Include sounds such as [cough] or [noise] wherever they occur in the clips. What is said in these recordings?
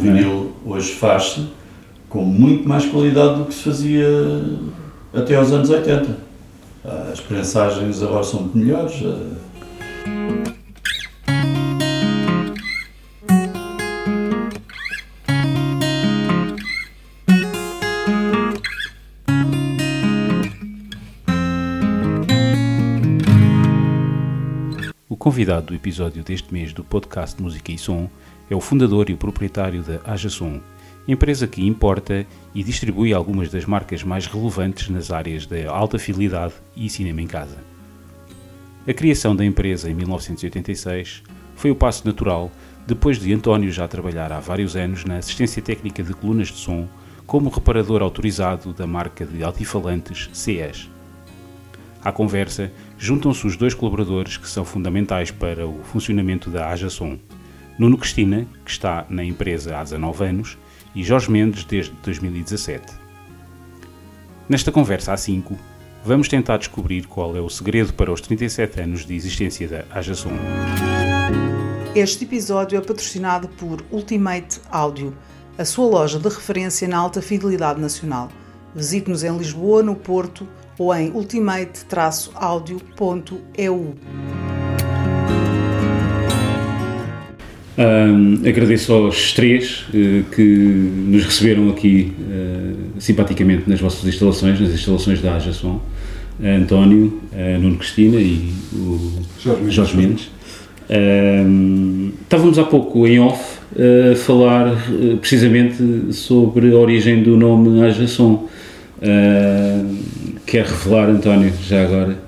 vinil hoje faz-se com muito mais qualidade do que se fazia até aos anos 80. As prensagens agora são muito melhores. eh, O convidado do episódio deste mês do podcast Música e Som é o fundador e o proprietário da Aja Som, empresa que importa e distribui algumas das marcas mais relevantes nas áreas da alta fidelidade e cinema em casa. A criação da empresa em 1986 foi o passo natural depois de António já trabalhar há vários anos na assistência técnica de colunas de som como reparador autorizado da marca de altifalantes CES. À conversa, juntam-se os dois colaboradores que são fundamentais para o funcionamento da Aja Som. Nuno Cristina, que está na empresa há 19 anos, e Jorge Mendes desde 2017. Nesta conversa A5, vamos tentar descobrir qual é o segredo para os 37 anos de existência da Aja Som. Este episódio é patrocinado por Ultimate Audio, a sua loja de referência na alta fidelidade nacional. Visite-nos em Lisboa, no Porto ou em ultimate-audio.eu. Ahm, agradeço aos três eh, que nos receberam aqui eh, simpaticamente nas vossas instalações, nas instalações da Aja Som. A António, a Nuno Cristina e o Jorge Mendes. Ahm, estávamos há pouco em off a falar eh, precisamente sobre a origem do nome Aja Som. Ahm, quer revelar, António, já agora,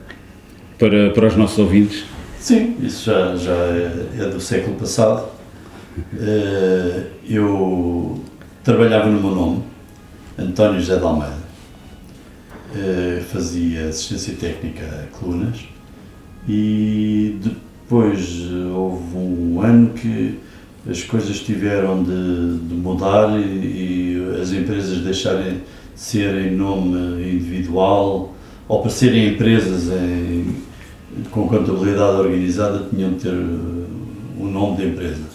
para, para os nossos ouvintes? Sim, isso já, já é, é do século passado. Eh, eu trabalhava no meu nome, António José de Almeida. Eh, fazia assistência técnica a colunas e depois houve um ano que as coisas tiveram de, de mudar e, e as empresas deixarem de ser em nome individual ou para serem empresas em, com contabilidade organizada tinham de ter o nome da empresa.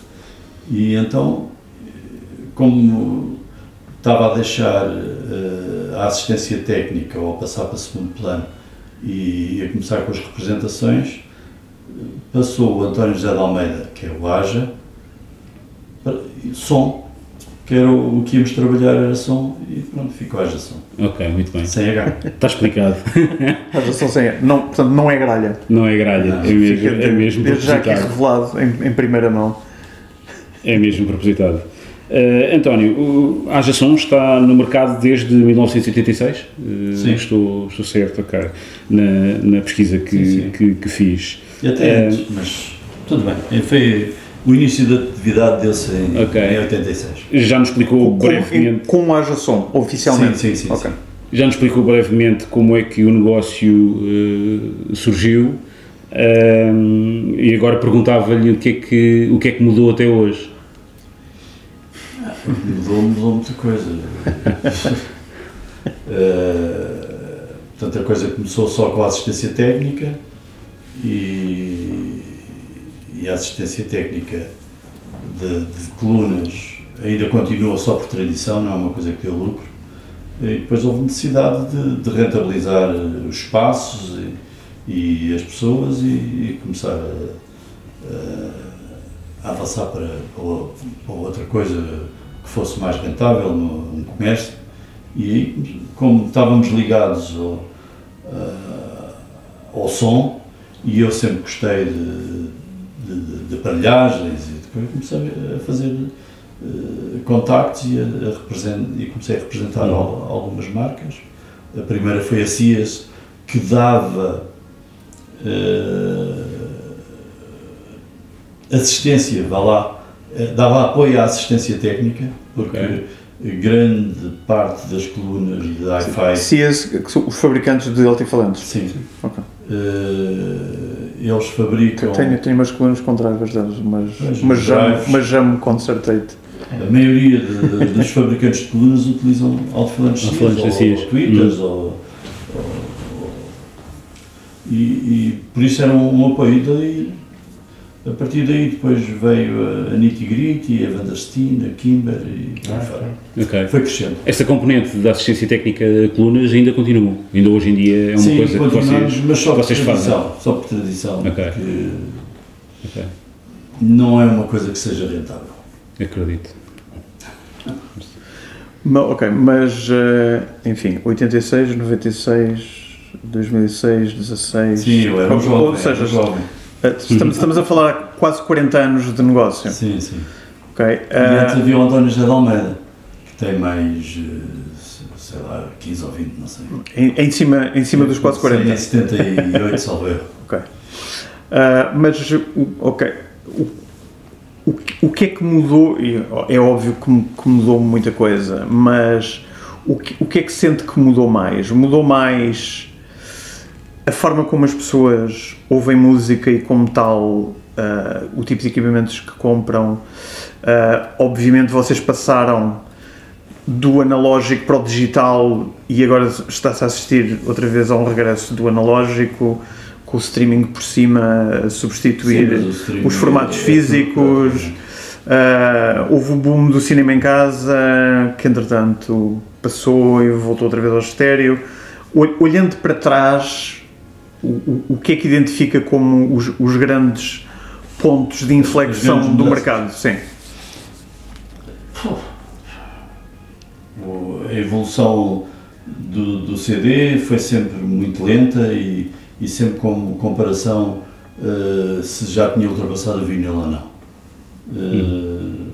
E então, como estava a deixar uh, a assistência técnica ou a passar para segundo plano e a começar com as representações, passou o António José de Almeida, que é o AJA, para, som, que era o, o que íamos trabalhar era som, e pronto, ficou AJA Som, Ok, muito bem. sem H. Está explicado. [laughs] A gestão sem não, portanto, não é gralha. Não é gralha, Não, é mesmo, é mesmo desde já aqui revelado em, em primeira mão. É mesmo propositado. Eh, António, o Aja Som está no mercado desde 1986? Eh, Sim. Estou, estou certo, ok. Na, na pesquisa que, Sim, sim. Que, que fiz. E até Eh, antes, mas tudo bem. Foi o início da atividade desse em, Ok. em 86. Já nos explicou Com, brevemente, com haja som, oficialmente. Sim, sim, sim, Ok. já nos explicou brevemente como é que o negócio eh, surgiu. E agora perguntava-lhe o que, é que, o que é que mudou até hoje. Mudou, mudou muita coisa. [laughs] Eh, portanto, a coisa começou só com a assistência técnica e, e a assistência técnica de, de colunas ainda continua só por tradição, não é uma coisa que deu lucro. E depois houve necessidade de, de rentabilizar os espaços e, e as pessoas e, e começar a, a- a avançar para, para outra coisa fosse mais rentável no, no comércio. E como estávamos ligados ao, ah, ao som, e eu sempre gostei de, de, de- de aparelhagens, e depois comecei a fazer eh, contactos e, a, a e comecei a representar Uhum. al- algumas marcas. A primeira foi a CIAS, que dava eh, assistência, vá lá, dava apoio à assistência técnica, porque Ok. grande parte das colunas de hi-fi, CIAs, que são os fabricantes de altifalantes. sim, Ok. eh, eles fabricam, Tenho, tenho umas colunas com drivers deles, mas, mas, já, drives. mas já me concertate. a maioria de- dos fabricantes de colunas utilizam alto-falantes CIAs, CIAs. ou tweeters, Hum. ou, ou- e, e por isso era um, um apoio. E daí A partir daí depois veio a Nitty Gritty, a Vandersteen, a Kimber e por aí Ah, fora. Ok. Foi crescendo. Esta componente da assistência técnica a colunas ainda continua. Ainda hoje em dia é uma Sim, coisa que continuamos, vocês. mas só por vocês tradição. Só por tradição. Ok. Porque Ok. não é uma coisa que seja rentável. Acredito. Ok, mas eh, enfim, 86, 96, 2006, 16. Sim, eu era um jovem. ou seja, era jovem. Eh, estamos, [laughs] estamos a falar há quase 40 anos de negócio. Sim, sim. Ok, E eh, antes havia o António José de Almeida, que tem mais, eh, sei lá, 15 ou 20, não sei. em, em cima, em cima dos quase 40. Sim, em 78, salvo erro. [laughs] Ok. Ah, mas, ok, o, o, que- o que é que mudou? É óbvio que, que mudou muita coisa, mas o que, o que é que sente que mudou mais? Mudou mais a forma como as pessoas ouvem música e, como tal, ah, o tipo de equipamentos que compram? Ah, obviamente, vocês passaram do analógico para o digital e agora está-se a assistir outra vez a um regresso do analógico com o streaming por cima a substituir Sim, os formatos é- físicos Ah, houve o boom do cinema em casa que entretanto passou e voltou outra vez ao estéreo Ol- olhando para trás o, o, o que é que identifica como os, os grandes pontos de inflexão do mudanças. mercado? Sim. A evolução do, do CD foi sempre muito lenta e, e sempre com comparação eh, se já tinha ultrapassado o vinil ou não. Eh,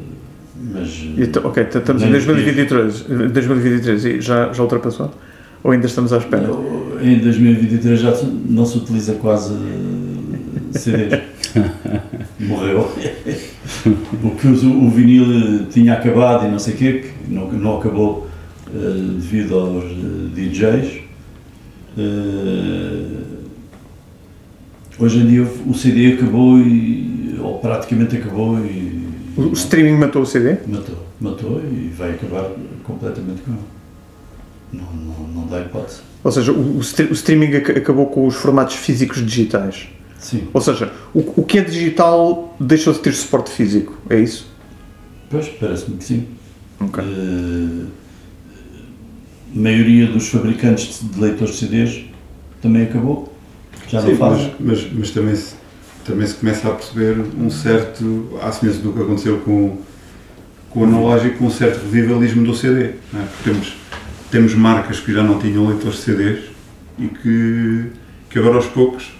Mas Então, ok, estamos em Nem 2023, 2023 e já, já ultrapassou? Ou ainda estamos à espera? em 2023 já não se utiliza quase CDs. [laughs] Morreu. O que o, o vinil tinha acabado e não sei o quê, que não, não acabou eh, devido aos eh, DJs. Eh, hoje em dia o CD acabou e, ou praticamente acabou e O o streaming matou o CD? matou, matou e vai acabar completamente com ele. Não, não, não dá hipótese. Ou seja, o, o stre- o streaming ac- acabou com os formatos físicos digitais. Sim. Ou seja, o, o que é digital deixou de ter suporte físico, é isso? Pois, parece-me que sim. Ok. Eh, a maioria dos fabricantes de leitores de CDs também acabou. Já não Sim, faz. mas, mas, mas também, se, também se começa a perceber um certo, à semelhança do que aconteceu com, com o analógico, um certo revivalismo do CD. não é? Porque temos, temos marcas que já não tinham leitores de CDs e que, que agora aos poucos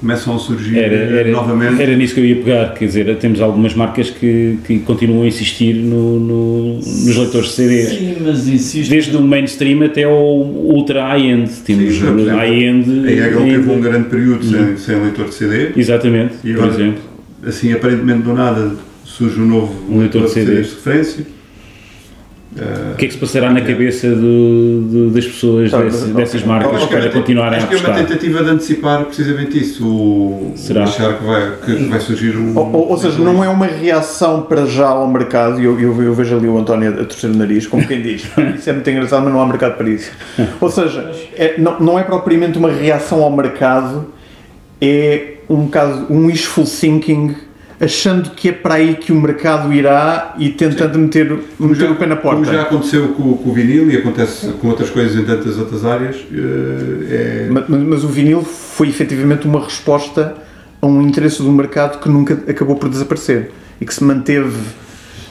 começam a surgir Era, era, novamente. era nisso que eu ia pegar, quer dizer, temos algumas marcas que, que continuam a insistir no, no- nos leitores de CDs. Sim, mas insisto. Desde o mainstream até o ultra high-end. Temos por high-end. A Eagle ainda- teve um grande período sem, sem leitor de CD Exatamente, E por agora- exemplo. assim aparentemente do nada surge um novo Um leitor de CDs. de referência. Eh, O que é que se passará na cabeça do- do- das pessoas desse- mas- dessas marcas é para te- continuarem a Acho que é uma apostar? tentativa de antecipar precisamente isso. O, Será? o achar que vai, que vai surgir um. Ou, ou- ou seja, não é uma reação para já ao mercado, e eu, eu, eu vejo ali o António a torcer o nariz, como quem diz, [laughs] isso é muito engraçado, mas não há mercado para isso. [laughs] Ou seja, é- não, não é propriamente uma reação ao mercado, é um caso, um wishful thinking, achando que é para aí que o mercado irá e tentando meter, meter o pé na Como já porta. aconteceu com, com o vinil e acontece com outras coisas em tantas outras áreas, eh, é, Mas, mas- o vinil foi efetivamente uma resposta a um interesse do mercado que nunca acabou por desaparecer e que se manteve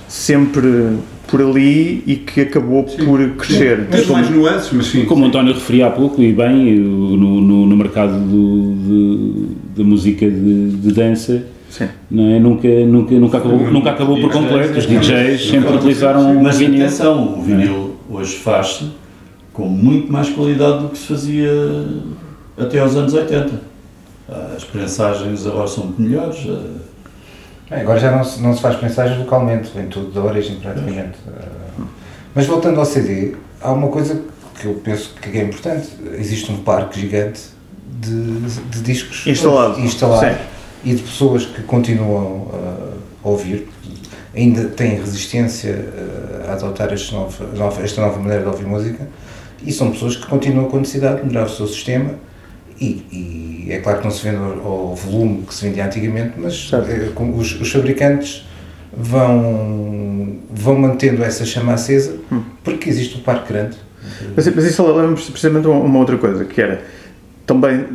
sempre por ali e que acabou por crescer. tem mais nuances, mas sim. Como o António referia há pouco, e bem, no, no, no mercado do, de, da música de, de dança, Sim. não é? nunca, nunca, nunca, acabou, nunca acabou por completo. Os DJs sempre utilizaram Mas vinil. atenção, o vinil hoje faz-se com muito mais qualidade do que se fazia até aos anos 80. As prensagens agora são muito melhores. Bem, agora já não se, não se faz mensagens localmente, vem tudo da origem praticamente. Uh, Mas voltando ao CD, há uma coisa que eu penso que é importante. Existe um parque gigante de, de discos Instalado. instalados Sim. E de pessoas que continuam uh, a ouvir, ainda têm resistência uh, a adotar novo, nova- esta nova maneira de ouvir música e são pessoas que continuam com necessidade de melhorar o seu sistema E, e é claro que não se vende ao, volume que se vendia antigamente, mas eh, os, os fabricantes vão, vão mantendo essa chama acesa porque existe um parque grande. Mas, mas isso leva-me precisamente a uma outra coisa, que era também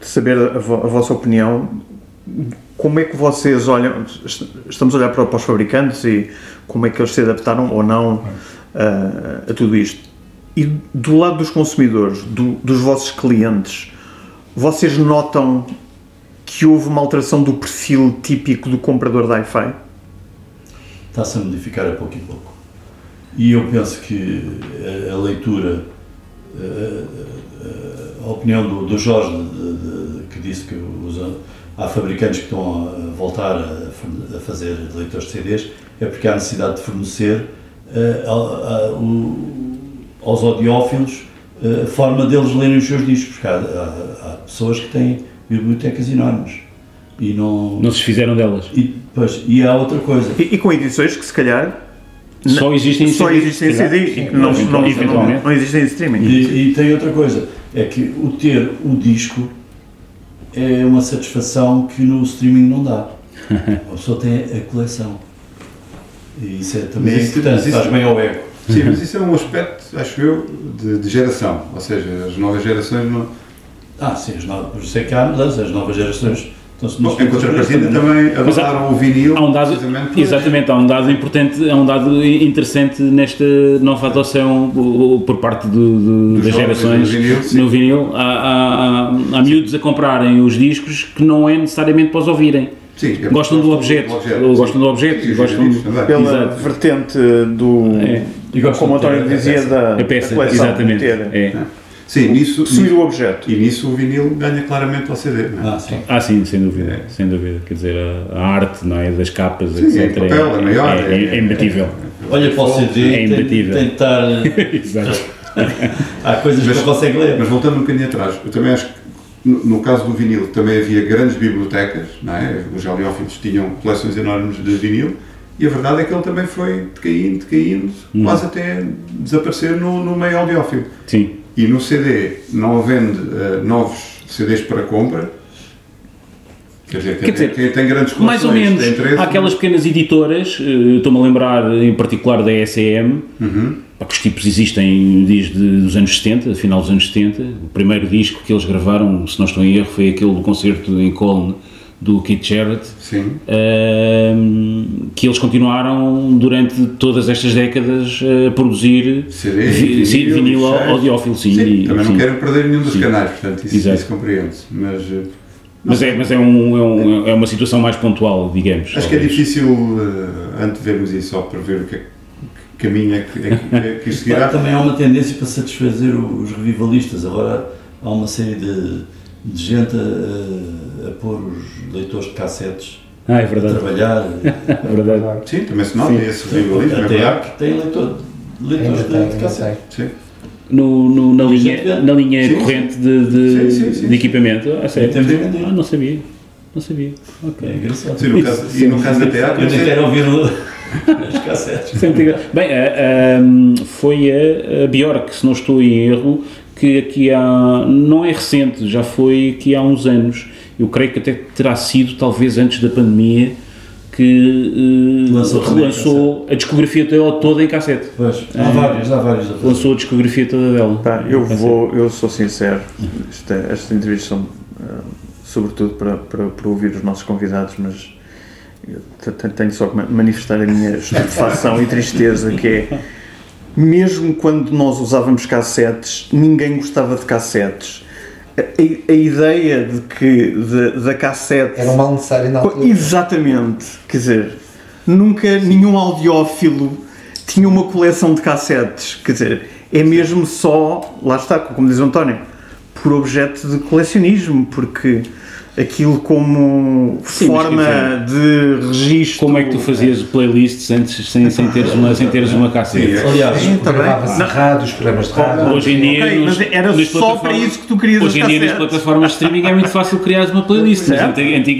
saber a, vo- a vossa opinião, como é que vocês olham, est- estamos a olhar para, para os fabricantes e como é que eles se adaptaram ou não a, a tudo isto. E do lado dos consumidores, do- dos vossos clientes, vocês notam que houve uma alteração do perfil típico do comprador da hi-fi? está-se a modificar a pouco e pouco. E eu penso que a, a leitura, a, a- opinião do, do Jorge, de- de- que disse que os- há fabricantes que estão a voltar a, fazer leitores de CDs, é porque há necessidade de fornecer eh, a- a- o- aos audiófilos eh, a forma deles lerem os seus discos, porque há, há- há pessoas que têm bibliotecas enormes e não... Não se desfizeram delas. E, pois, e há outra coisa, E, e com edições que se calhar Só existem em só CD, existem em. CD e não, não, não existem em streaming. E, e tem outra coisa, é que o ter o disco é uma satisfação que no streaming não dá. [laughs] A pessoa tem a coleção. E isso é também Mas isso- importante, mas isso- faz bem ao ego. Sim, mas isso é um aspecto, acho eu, de, de geração. Ou seja, as novas gerações não. Ah, sim, as novas, por isso é que há mudanças, as novas gerações nos Em contrapartida, também adotaram o vinil. Há um dado, exatamente, há um dado importante, há um dado interessante nesta nova adoção por parte do- do- das gerações no vinil, sim. no vinil. Há, há, há, há miúdos a comprarem os discos que não é necessariamente para os ouvirem. Sim, é Gostam do objeto, ou gostam do objeto, Sim, os gostam também. pela Exato. vertente do. É. E como o António dizia, da, a peça, da coleção, exatamente. É. Sim, nisso, possuir o objeto. e nisso o vinil ganha claramente ao CD. Não é? Ah, sim. Ah, sim, sem dúvida, sem dúvida. Quer dizer, a, arte não é, das capas, Sim, etc. o papel é maior, é, é, é imbatível. Olha para o CD, É tem, imbatível. tem de estar. [laughs] Exato. [laughs] Há coisas que não consegue ler. Mas voltando um bocadinho atrás, eu também acho que no, no caso do vinil também havia grandes bibliotecas, não é? os galeófilos tinham coleções enormes de vinil e a verdade é que ele também foi decaindo, decaindo, Hum. quase até desaparecer no, no meio audiófilo. Sim. E no CD, não havendo eh, novos CDs para compra, quer dizer, Quer dizer, quem tem grandes Mais ou menos. tem Há aquelas pequenas editoras, eh, estou-me a lembrar em particular da ECM, Uhum. que os tipos existem desde os anos 70, final dos anos 70. O primeiro disco que eles gravaram, se não estou em erro, foi aquele do concerto em Colne do Keith Jarrett. Sim, ehm, que eles continuaram durante todas estas décadas a produzir CD, vi- sim, vinil, audiófilo, sim. Sim, e- também sim. não quero perder nenhum dos Sim. canais, portanto isso, Exato. isso compreende-se. Mas eh, Mas, é, mas é, um, é, um- é uma situação mais pontual, digamos. acho que é talvez. difícil uh, antevermos isso só para ver o que, é, que caminho é que, é que, é [laughs] seguirá. também há uma tendência para satisfazer os revivalistas. Agora há uma série de, de gente a, a pôr os leitores de cassetes Ah, é a trabalhar. [laughs] É verdade. Sim, também se nota esse rivalismo, é Até há verdade. que tem leitor, leitores de, de ainda cassete. tem. Sim. No, no- na, linha, na linha Sim, corrente de, de, Sim, sim, sim, de equipamento. Ah, sério? Ah, não sabia. Não sabia. Ok. É engraçado. Sim, no caso, e no caso da TA, Eu nem quero ouvir o- [laughs] as cassetes. É. Bem, a- a- foi a, a Bjork, se não estou em erro, que aqui há. Não é recente, já foi aqui há uns anos. Eu creio que até terá sido, talvez antes da pandemia, que eh, Lançou relançou a discografia dela toda em cassete. Pois, há vários, há vários a fazer. Lançou a discografia toda dela. Em eu vou, eu sou sincero, esta, esta entrevista são ah, sobretudo para, para, para ouvir os nossos convidados, mas tenho só que ma- manifestar a minha estupefação e tristeza, que é mesmo quando nós usávamos cassetes, ninguém gostava de cassetes. A, a- ideia de que da- da cassete Era um mal necessário na altura. Exatamente, quer dizer, nunca nenhum audiófilo tinha uma coleção de cassetes, quer dizer, é mesmo só, lá está, como diz o António, por objeto de colecionismo, porque aquilo como Sim, forma quer de registro. Como é que tu fazias playlists antes sem, sem, teres, uma, sem teres uma cassete? Sim, Aliás, Sim, tá. Gravava-se Não. rádios, programas de rádio. Hoje em dia, Ok, nos- era nas só para isso que tu querias Hoje em dia, nas plataformas de streaming é muito fácil criar uma playlist, mas antigamente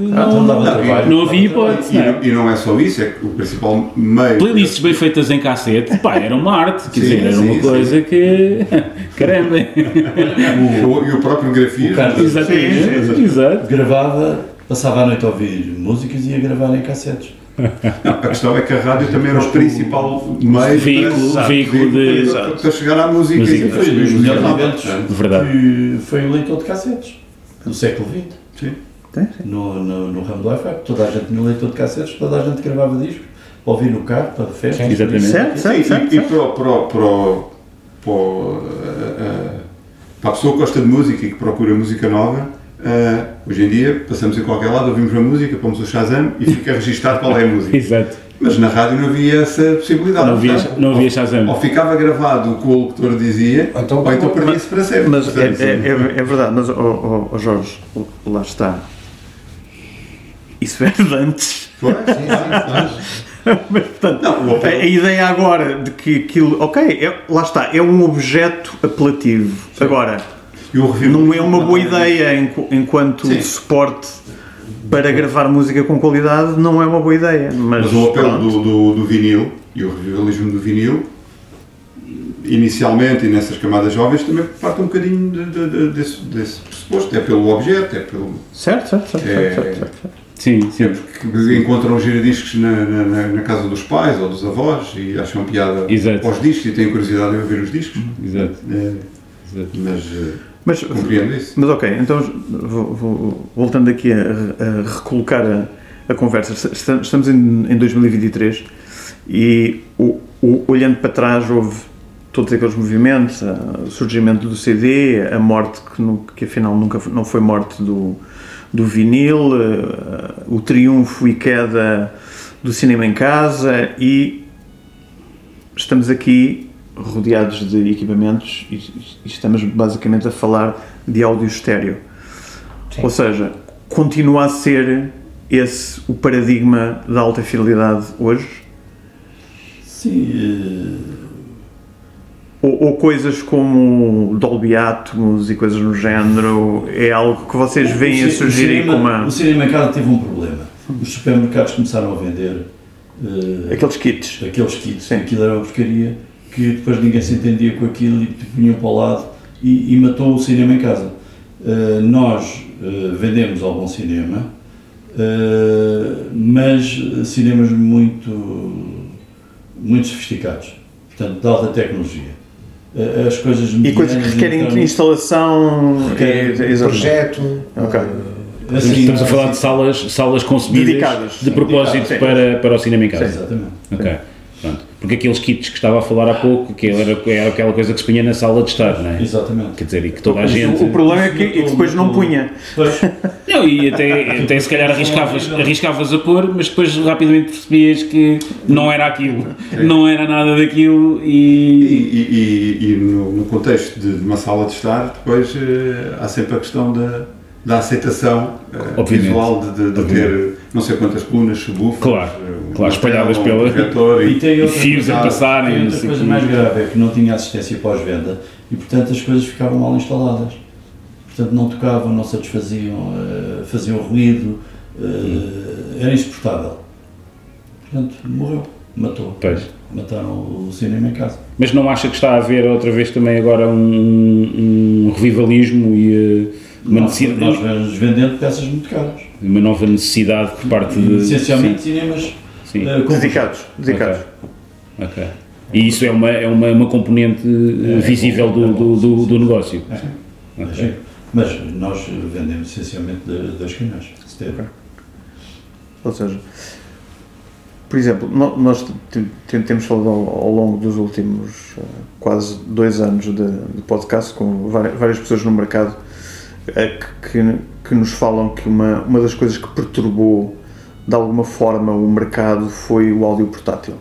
então não, dava não, trabalho. não havia hipótese. E, não é? não- e não é só isso, é que o principal meio. Playlists bem feitas em cassete, pá, era uma arte, quer dizer, era uma coisa que. [laughs] Caramba! E o próprio grafismo. Exatamente, exato. Gravava, passava a noite a ouvir músicas e ia gravar em cassetes. [laughs] Não, a questão é que a rádio também era o principal meio Veículo- para, veículo de- para, para chegar à música. Música. e Foi para dos melhores eventos Verdade. que foi o leitor de cassetes do século XX. Sim. No, no, no ramo do iFab, toda a gente tinha leitor de cassetes, toda a gente gravava discos, para ouvir no carro, para festas. Sim, exatamente. Certo, Sim, certo, certo. e, e para, para, para, para, eh, eh, para a pessoa que gosta de música e que procura música nova, eh, hoje em dia passamos em qualquer lado, ouvimos uma música, pomos o Shazam e fica registado qual é a música. [laughs] Exato. Mas na rádio não havia essa possibilidade. Não havia, Portanto, não havia Shazam. Ou ficava gravado o que o locutor dizia, Ou então- ou então perdia-se para sempre. Mas é, é, é- é verdade, mas, oh, oh, oh, Jorge, lá está. Isso é de antes. Foi? Sim, sim, [laughs] Mas, portanto, Não, a, a ideia agora de que aquilo. Ok, é- lá está, é um objeto apelativo. Agora, o review- não é uma boa ideia enqu- enquanto Sim. suporte para gravar música com qualidade, não é uma boa ideia. Mas, Mas o apelo do, do, do vinil e o revivalismo do vinil, inicialmente e nessas camadas jovens, também parte um bocadinho de, de- de- desse, desse pressuposto. É pelo objeto, é pelo. Certo, certo, certo. É- certo, certo, certo. Sim, sim. que encontram os giradiscos na, na, na- na casa dos pais ou dos avós e acham piada Exato. aos discos e têm curiosidade em ouvir os discos. Exato. É, Exato. mas eh, Mas, compreendo isso. mas ok, então vou- vou- voltando aqui a, a recolocar a, a conversa, Est- estamos em, em 2023 e o- o- olhando para trás houve todos aqueles movimentos, o surgimento do CD, a morte que, nu- que afinal nunca foi- não foi morte do, do vinil, eh, o triunfo e queda do cinema em casa e estamos aqui rodeados de equipamentos e, e estamos basicamente a falar de áudio estéreo. Sim. Ou seja, continua a ser esse o paradigma da alta fidelidade hoje? Sim, Ou, ou coisas como Dolby Atmos e coisas no género é algo que vocês eh, veem a surgir o aí cinema, como uma, O cinema em casa teve um problema. Os supermercados começaram a vender eh, aqueles kits. aqueles kits, Sim. aquilo era uma porcaria, que depois ninguém se entendia com aquilo e te punham para o lado e, e matou o cinema em casa. Uh, nós uh, vendemos algum cinema, uh, mas cinemas muito, muito sofisticados, portanto, de alta tecnologia. Uh, as coisas E coisas que requerem instalação. Requerem é-. Projeto. Ok. eh, assim, Estamos a falar de salas, salas concebidas Dedicadas. de propósito Dedicadas, sim. para, para o cinema em casa. Exatamente. Ok. Porque aqueles kits que estava a falar há pouco, que era, era aquela coisa que se punha na sala de estar, não é? Exatamente. Quer dizer, e que toda a gente. o, o problema é que depois não punha. Pois, Não, e até, até se calhar arriscavas, arriscavas a pôr, mas depois rapidamente percebias que não era aquilo, não era nada daquilo E, e. e- e- no, no contexto de, de uma sala de estar, depois eh, há sempre a questão da, da aceitação eh, Obviamente. visual de, de- de ter não sei quantas colunas, subwoofers, Claro, eh, claro, espalhadas pela- um E e, fios a passarem, outra sei coisa mais grave, é que não tinha assistência pós-venda e, portanto, as coisas ficavam mal instaladas. Portanto, não tocavam, não satisfaziam, eh, faziam ruído, eh, era insuportável. Portanto, morreu, matou. Pois. Mataram o cinema em casa. Mas não acha que está a haver outra vez também agora um, um revivalismo e uma, Nós, necessidade, nós vamos vendendo peças muito caras. uma nova necessidade por parte de. Essencialmente, cinemas Sim, sim. eh, com Dedicados. dedicados. Ok. ok. E isso é uma, é uma, uma componente eh, É, visível é do, bom, do, do, do negócio. É, Ok. mas, mas nós vendemos essencialmente das canhões. estéreo. Ou seja, por exemplo, nós te- te- temos falado ao, longo dos últimos eh, quase dois anos de, de podcast com várias pessoas no mercado que, que, que nos falam que uma, uma das coisas que perturbou de alguma forma o mercado foi o áudio portátil.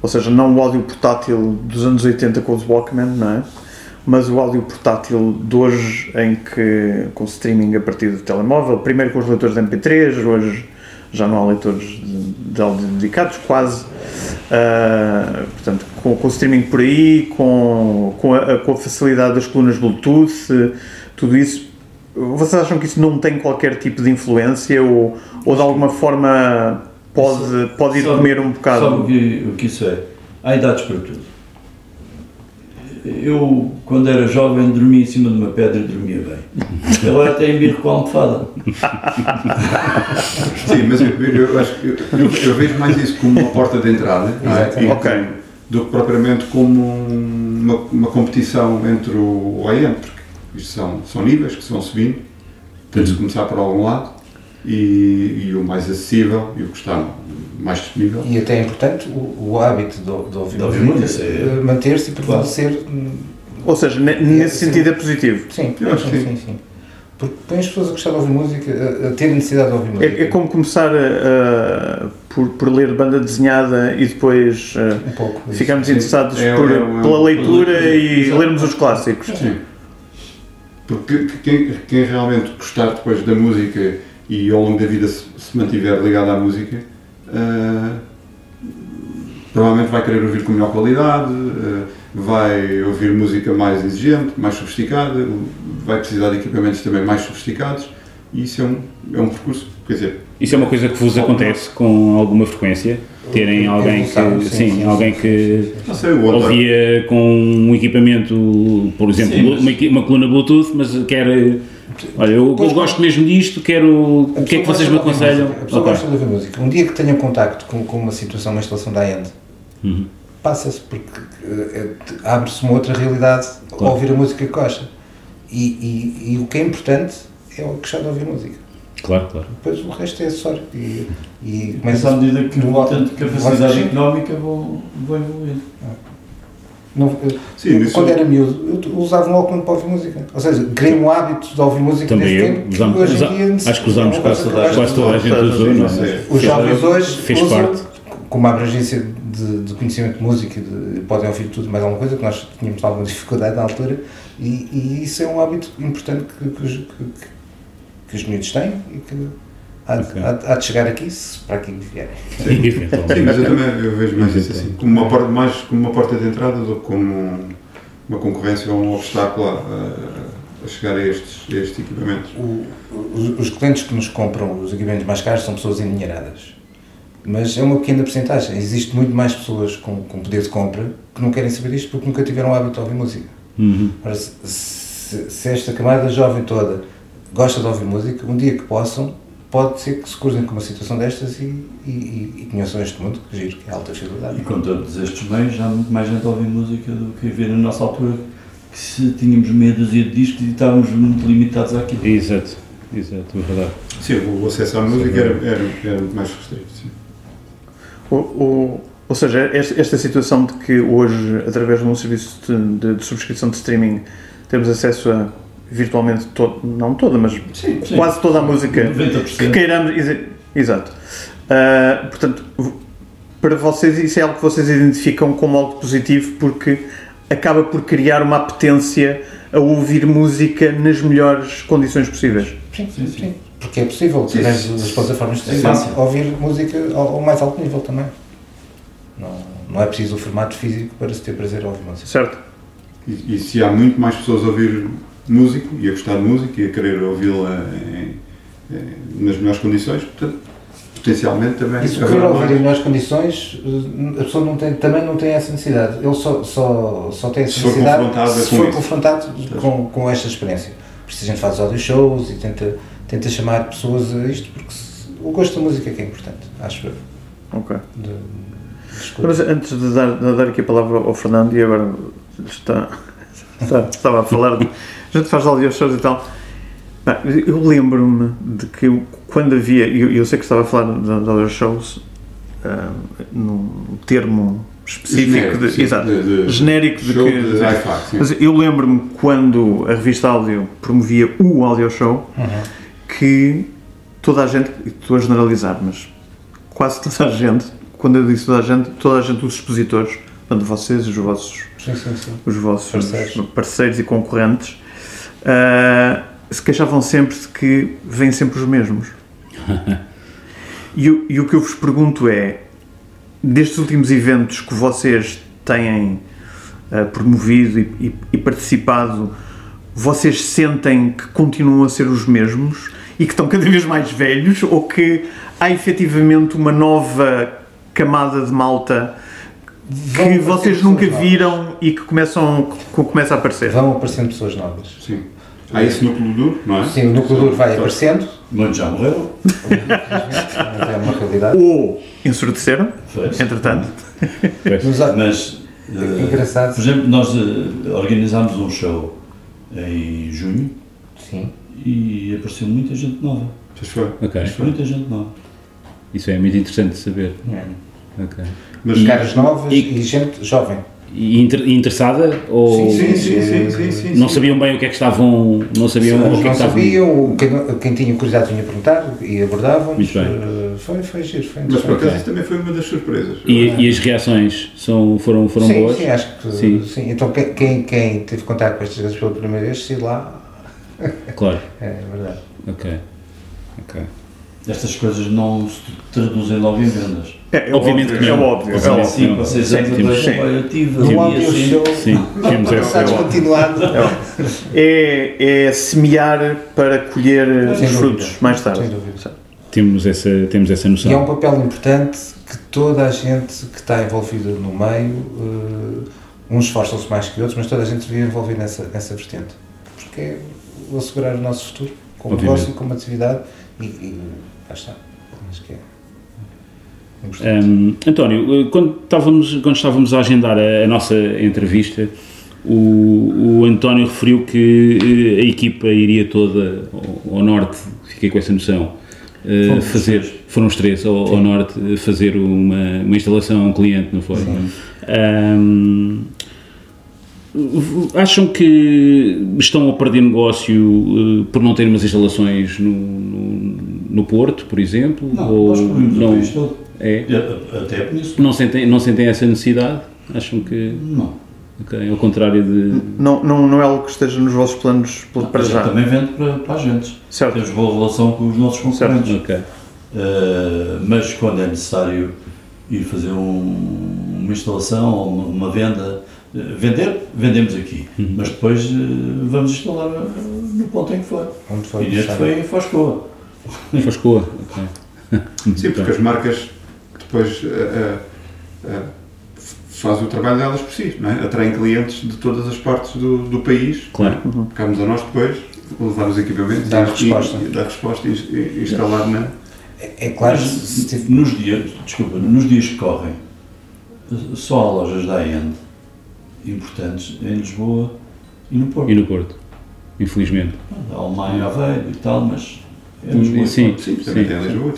Ou seja, não o áudio portátil dos anos 80 com os Walkman, não é? mas o áudio portátil de hoje, em que com streaming a partir do telemóvel, primeiro com os leitores de MP3, hoje já não há leitores de, de áudio dedicados, quase. Uh, portanto, com, com o streaming por aí, com, com, a, com a facilidade das colunas Bluetooth, tudo isso, vocês acham que isso não tem qualquer tipo de influência ou, ou de alguma forma pode, pode ir Sabe- comer um bocado? Sabe o que, o que isso é? Há idades para tudo. Eu, quando era jovem, dormia em cima de uma pedra e dormia bem. [laughs] Agora até em birro com a almofada. [laughs] Sim, mas eu, eu acho que eu, eu- vejo mais isso como uma porta de entrada não é? E Ok. do que propriamente como um- uma, uma competição entre o OEM, porque isto são, são níveis que se vão subindo, tem de se começar por algum lado e, e o mais acessível e o que está mais disponível. E até é importante o, o hábito de, de ouvir ouvir música música, é. manter-se e prevalecer. hum, Ou seja, ne- nesse sentido é positivo. Sim, Eu acho sim, que sim, sim. Porque põe as pessoas a gostar de ouvir música, a, ter necessidade de ouvir música. É, é como começar a- a- por, por ler banda desenhada e depois uh, Um pouco. isso. ficarmos interessados É, por- é, é, pela é, leitura é, e lermos os clássicos. Sim. Porque quem, quem realmente gostar depois da música e ao longo da vida se, se mantiver ligado à música, ah, provavelmente vai querer ouvir com melhor qualidade, ah, vai ouvir música mais exigente, mais sofisticada, vai precisar de equipamentos também mais sofisticados e isso é um, é um percurso, quer dizer, Isso é uma coisa que vos acontece com alguma frequência? Terem alguém que, sim, alguém que ouvia com um equipamento, por exemplo, Sim, mas- uma, uma coluna Bluetooth, mas quer. Olha, eu, eu Pois, gosto mesmo disto, quero. A O que é que vocês me aconselham? música, A pessoa Ok. gosta de ouvir música. Um dia que tenha contacto com, com uma situação, uma instalação da AND, Uhum. passa-se, porque eh, eh, abre-se uma outra realidade Claro. ao ouvir a música que gosta. E, e, e o que é importante é o gostar de ouvir música. Claro, claro. Depois o resto é acessório. E, e Mas à medida que vão tendo capacidade económica, vão, vão evoluindo. Não, eu- Sim, eu, quando era miúdo, eu usava um Walkman para ouvir música. Ou seja, criei um hábito de ouvir música Também eu. tempo. que Usamos- hoje em usa- dia acho que usámos é quase toda- eu Quase toda a gente usou, não é? Os jovens hoje Fez usam, parte. com uma abrangência de, de conhecimento de música, de, podem ouvir tudo e mais alguma coisa, que nós tínhamos alguma dificuldade na altura, e, e isso é um hábito importante que, que, que, que- os miúdos têm e que há, de- Ok. há, de- há de chegar aqui se para aqui vierem. [laughs] Sim, mas eu também eu vejo mais isso assim, como uma porta, mais como uma porta de entrada do que como uma concorrência ou um obstáculo a, a- chegar a estes, a estes equipamentos. O- os, os clientes que nos compram os equipamentos mais caros são pessoas endinheiradas. Mas é uma pequena porcentagem. Existe muito mais pessoas com, com poder de compra que não querem saber isto porque nunca tiveram o hábito de ouvir música. Uhum. Ora, se- se esta camada jovem toda gosta de ouvir música, um dia que possam, pode ser que se cruzem com uma situação destas e, e, e, conheçam este mundo, que giro, que é alta fidelidade. E com todos estes meios, já há muito mais gente a ouvir música do que havia na nossa altura, que se tínhamos meia dúzia de discos e estávamos muito limitados àquilo. Exato, exato, é verdade. Sim, o acesso à música era, era, era muito mais restrito. Sim. O- o- ou seja, esta, esta situação de que hoje, através de um serviço de, de- de subscrição de streaming, temos acesso a virtualmente, to, não toda, mas Sim, sim. quase toda a música 90%. que queiramos. exa- Exato. Ah, portanto, para vocês, isso é algo que vocês identificam como algo positivo porque acaba por criar uma apetência a ouvir música nas melhores condições possíveis. Sim, Sim, sim, sim. Porque é possível, através das plataformas de é streaming, fácil. ouvir música ao, ao mais alto nível também. Não, não é preciso o formato físico para se ter prazer a ouvir música. Certo? E, e se há muito mais pessoas a ouvir músico e a gostar de música e a querer ouvi-la nas melhores condições, portanto, potencialmente também. E se querer ouvir em melhores condições, eh, a pessoa não tem, também não tem essa necessidade. Ele só, só, só tem essa Se for necessidade confrontado se for isso. confrontado com, com esta experiência. Por isso a gente faz audio shows e tenta, tenta chamar pessoas a isto, porque se- o gosto da música é que é importante, acho eu. Ok. De. Mas antes de dar, de dar aqui a palavra ao Fernando, e agora está, está- estava a falar de. A gente faz audio shows e tal. Eu lembro-me de que eu- quando havia. Eu, eu sei que estava a falar de, de audio shows ah, num termo específico, Genérico, de, sim, exato, de- de- genérico de que. de. Mas eu lembro-me quando a revista Áudio promovia o audio show Uhum. que toda a gente, e estou a generalizar, mas quase toda a gente, quando eu disse toda a gente, toda a gente, os expositores, portanto vocês, os vossos, Sim, sim, sim. os vossos Parceiros. parceiros, e concorrentes, ah, se queixavam sempre de que vêm sempre os mesmos. [laughs] e, o- e o que eu vos pergunto é, destes últimos eventos que vocês têm ah, promovido e, e- e participado, vocês sentem que continuam a ser os mesmos e que estão cada vez mais velhos ou que há efetivamente uma nova camada de malta que Vão vocês nunca viram e que começam, que começa a aparecer? Vão aparecendo pessoas novas. Sim. Há esse núcleo duro, não é? Sim, o núcleo duro vai aparecendo, Muitos já morreram. mas [laughs] é uma realidade. Ou ensurdeceram, Foi. entretanto. Mas, eh, Engraçado. por exemplo, nós eh, organizámos um show em junho Sim. e apareceu muita gente nova. Pois foi. Ok. Muita gente nova. Isso é muito interessante de saber. É. Ok. Mas, Caras novas e- e, gente jovem. E inter- interessada? Ou sim, sim, sim, sim, sim, não sim. sabiam bem o que é que estavam. Não sabiam o que é Não sabiam, quem, quem tinha curiosidade vinha perguntar e abordavam. Muito bem. Foi, foi giro, foi Mas por interessante. acaso isso também foi uma das surpresas. E, e as reações são, foram, foram sim, boas? sim, acho que Sim. sim. Então quem, quem, quem teve contato com estas coisas pela primeira vez, se lá, Claro. [laughs] é verdade. Ok. Ok. Estas coisas não se traduzem logo em vendas. É, é Obviamente óbvio, que é não. óbvio. É óbvio. Cinco ou seis anos Sim, atrás, No ali áudio assim. show, Sim, temos essa. continuado. É, é semear para colher Sem os dúvida. frutos mais tarde. Sem dúvida. Temos essa, temos essa E é um noção. papel importante que toda a gente que está envolvida no meio, eh, uns esforçam-se mais que outros, mas toda a gente devia envolver nessa, nessa vertente. Porque é o assegurar o nosso futuro, como negócio, como atividade, e, e lá está. Acho que é. Hum, António, eh, quando estávamos, quando estávamos a agendar a, a nossa entrevista, o, o António referiu que eh, a equipa iria toda ao, ao norte, fiquei com essa noção, os fazer, três. foram os três ao, ao norte fazer uma, uma instalação a um cliente, não foi? Hum, acham que estão a perder negócio eh, por não ter umas instalações no, no, no Porto, por exemplo? Não, ou nós cobrimos o não, país todo. é? A- Até por isso. Não sentem, não sentem essa necessidade? Acham que, Não. ok, ao contrário de... Não, não, não é algo que esteja nos vossos planos para A gente já. também vende para, para agentes. Certo. Temos boa relação com os nossos concorrentes. Ok, Uh, mas quando é necessário ir fazer um- uma instalação ou uma, uma venda, uh, vender, vendemos aqui. Uhum. Mas depois uh, vamos instalar uh, no ponto em que for. Onde foi e necessário. foi em Foscoa. Foscoa, ok. Sim, porque as marcas depois eh, eh, fazem o trabalho delas por si, não é? atraem clientes de todas as partes do, do país. Claro, Ficamos a nós depois, levar os equipamentos Dar e, resposta. e dar resposta e, e instalar na. É, é claro, Mas, se, se nos dias, desculpa, nos dias que correm, só há lojas da end importantes em Lisboa e no Porto. e no Porto, infelizmente. Há Alemanha, Aveiro e tal, mas é Lisboa Sim. Sim, Lisboa,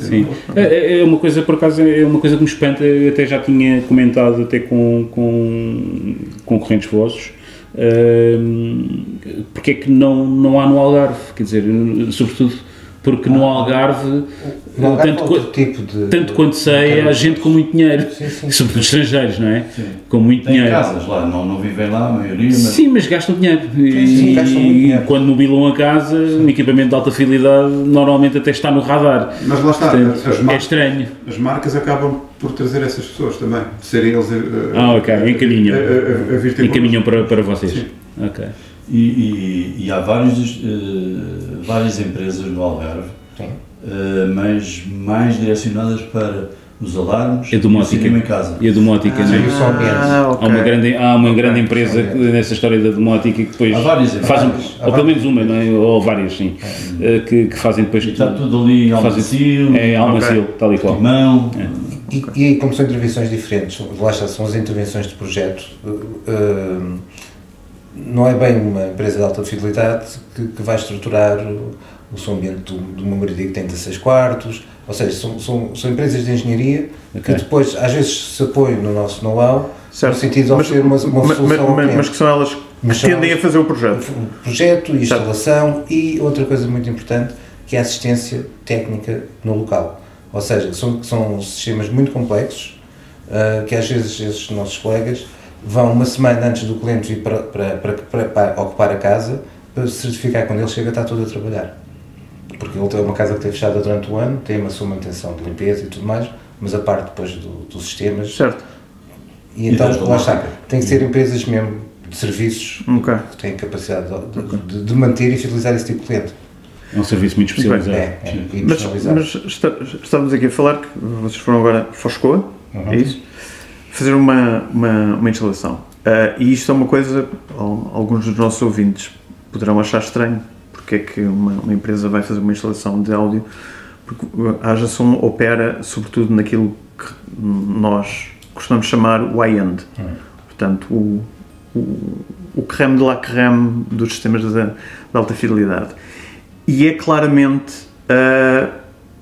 Porto. É, é uma coisa, por acaso, é uma coisa que me espanta, eu até já tinha comentado até com, com concorrentes vossos, hum, porque é que não, não há no Algarve, quer dizer, sobretudo porque no Algarve, no Algarve tanto, outro tipo de... tanto quanto sei, há gente com muito dinheiro, Sim, sim. sobretudo estrangeiros, não é? Sim. Com muito Tem dinheiro. casas lá, não, não vivem lá, a maioria, mas Sim, mas gastam dinheiro. E, sim, gastam muito dinheiro. quando mobilam a casa, um equipamento de alta fidelidade normalmente até está no radar. Mas lá está, Portanto, as, é mar- estranho. as marcas acabam por trazer essas pessoas também, de serem eles a, a, Ah, ok, encaminham. a, a, a vir ter Encaminham para, para vocês. Sim. Ok. E, e, e há vários, eh, várias empresas no Algarve, Sim. eh, mas mais direcionadas para os alarmes É e o domótica. em casa. E a domótica, não é? Ah, Há ok. uma grande, há uma grande empresa que, nessa história da domótica que depois Há várias faz um, empresas. ou pelo menos uma, não é? ou várias, sim, eh, que, que fazem depois E está tudo ali em fazem- Almacil, é Almacil, tal e qual. Timão, E, e aí, como são intervenções diferentes, lá está, são as intervenções de projeto, uh, uh, não é bem uma empresa de alta fidelidade que, que vai estruturar o, o seu ambiente do, de uma moradia que tem 16 quartos, ou seja, são, são, são empresas de engenharia Ok. que depois às vezes se apoiam no nosso know-how, no sentido de Mas- oferecer uma, uma mas, solução mas- mas- mas que são elas que Mas são tendem a fazer o projeto. O projeto, instalação e outra coisa muito importante que é a assistência técnica no local. Ou seja, são, são sistemas muito complexos uh, que às vezes esses nossos colegas vão uma semana antes do cliente vir para, para, para, para, para ocupar a casa para certificar que quando ele chega está tudo a trabalhar. Porque ele tem uma casa que tem fechada durante o ano, tem uma sua manutenção de limpeza e tudo mais, mas a parte depois do, dos sistemas. Certo. E então, das lá está, tem que ser empresas mesmo de serviços Ok. que têm capacidade de, de- de manter e fidelizar esse tipo de cliente. É um serviço muito especializado. É, é, e Mas, personalizado. mas está- estávamos aqui a falar que vocês foram agora a Foscoa, Uhum. é isso? Fazer uma, uma, uma instalação. Ah, e isto é uma coisa, al- alguns dos nossos ouvintes poderão achar estranho, porque é que uma, uma empresa vai fazer uma instalação de áudio, porque a Ajason opera sobretudo naquilo que nós costumamos chamar o high-end. Portanto, o, o, o creme de la creme dos sistemas de, de alta fidelidade. E é claramente ah,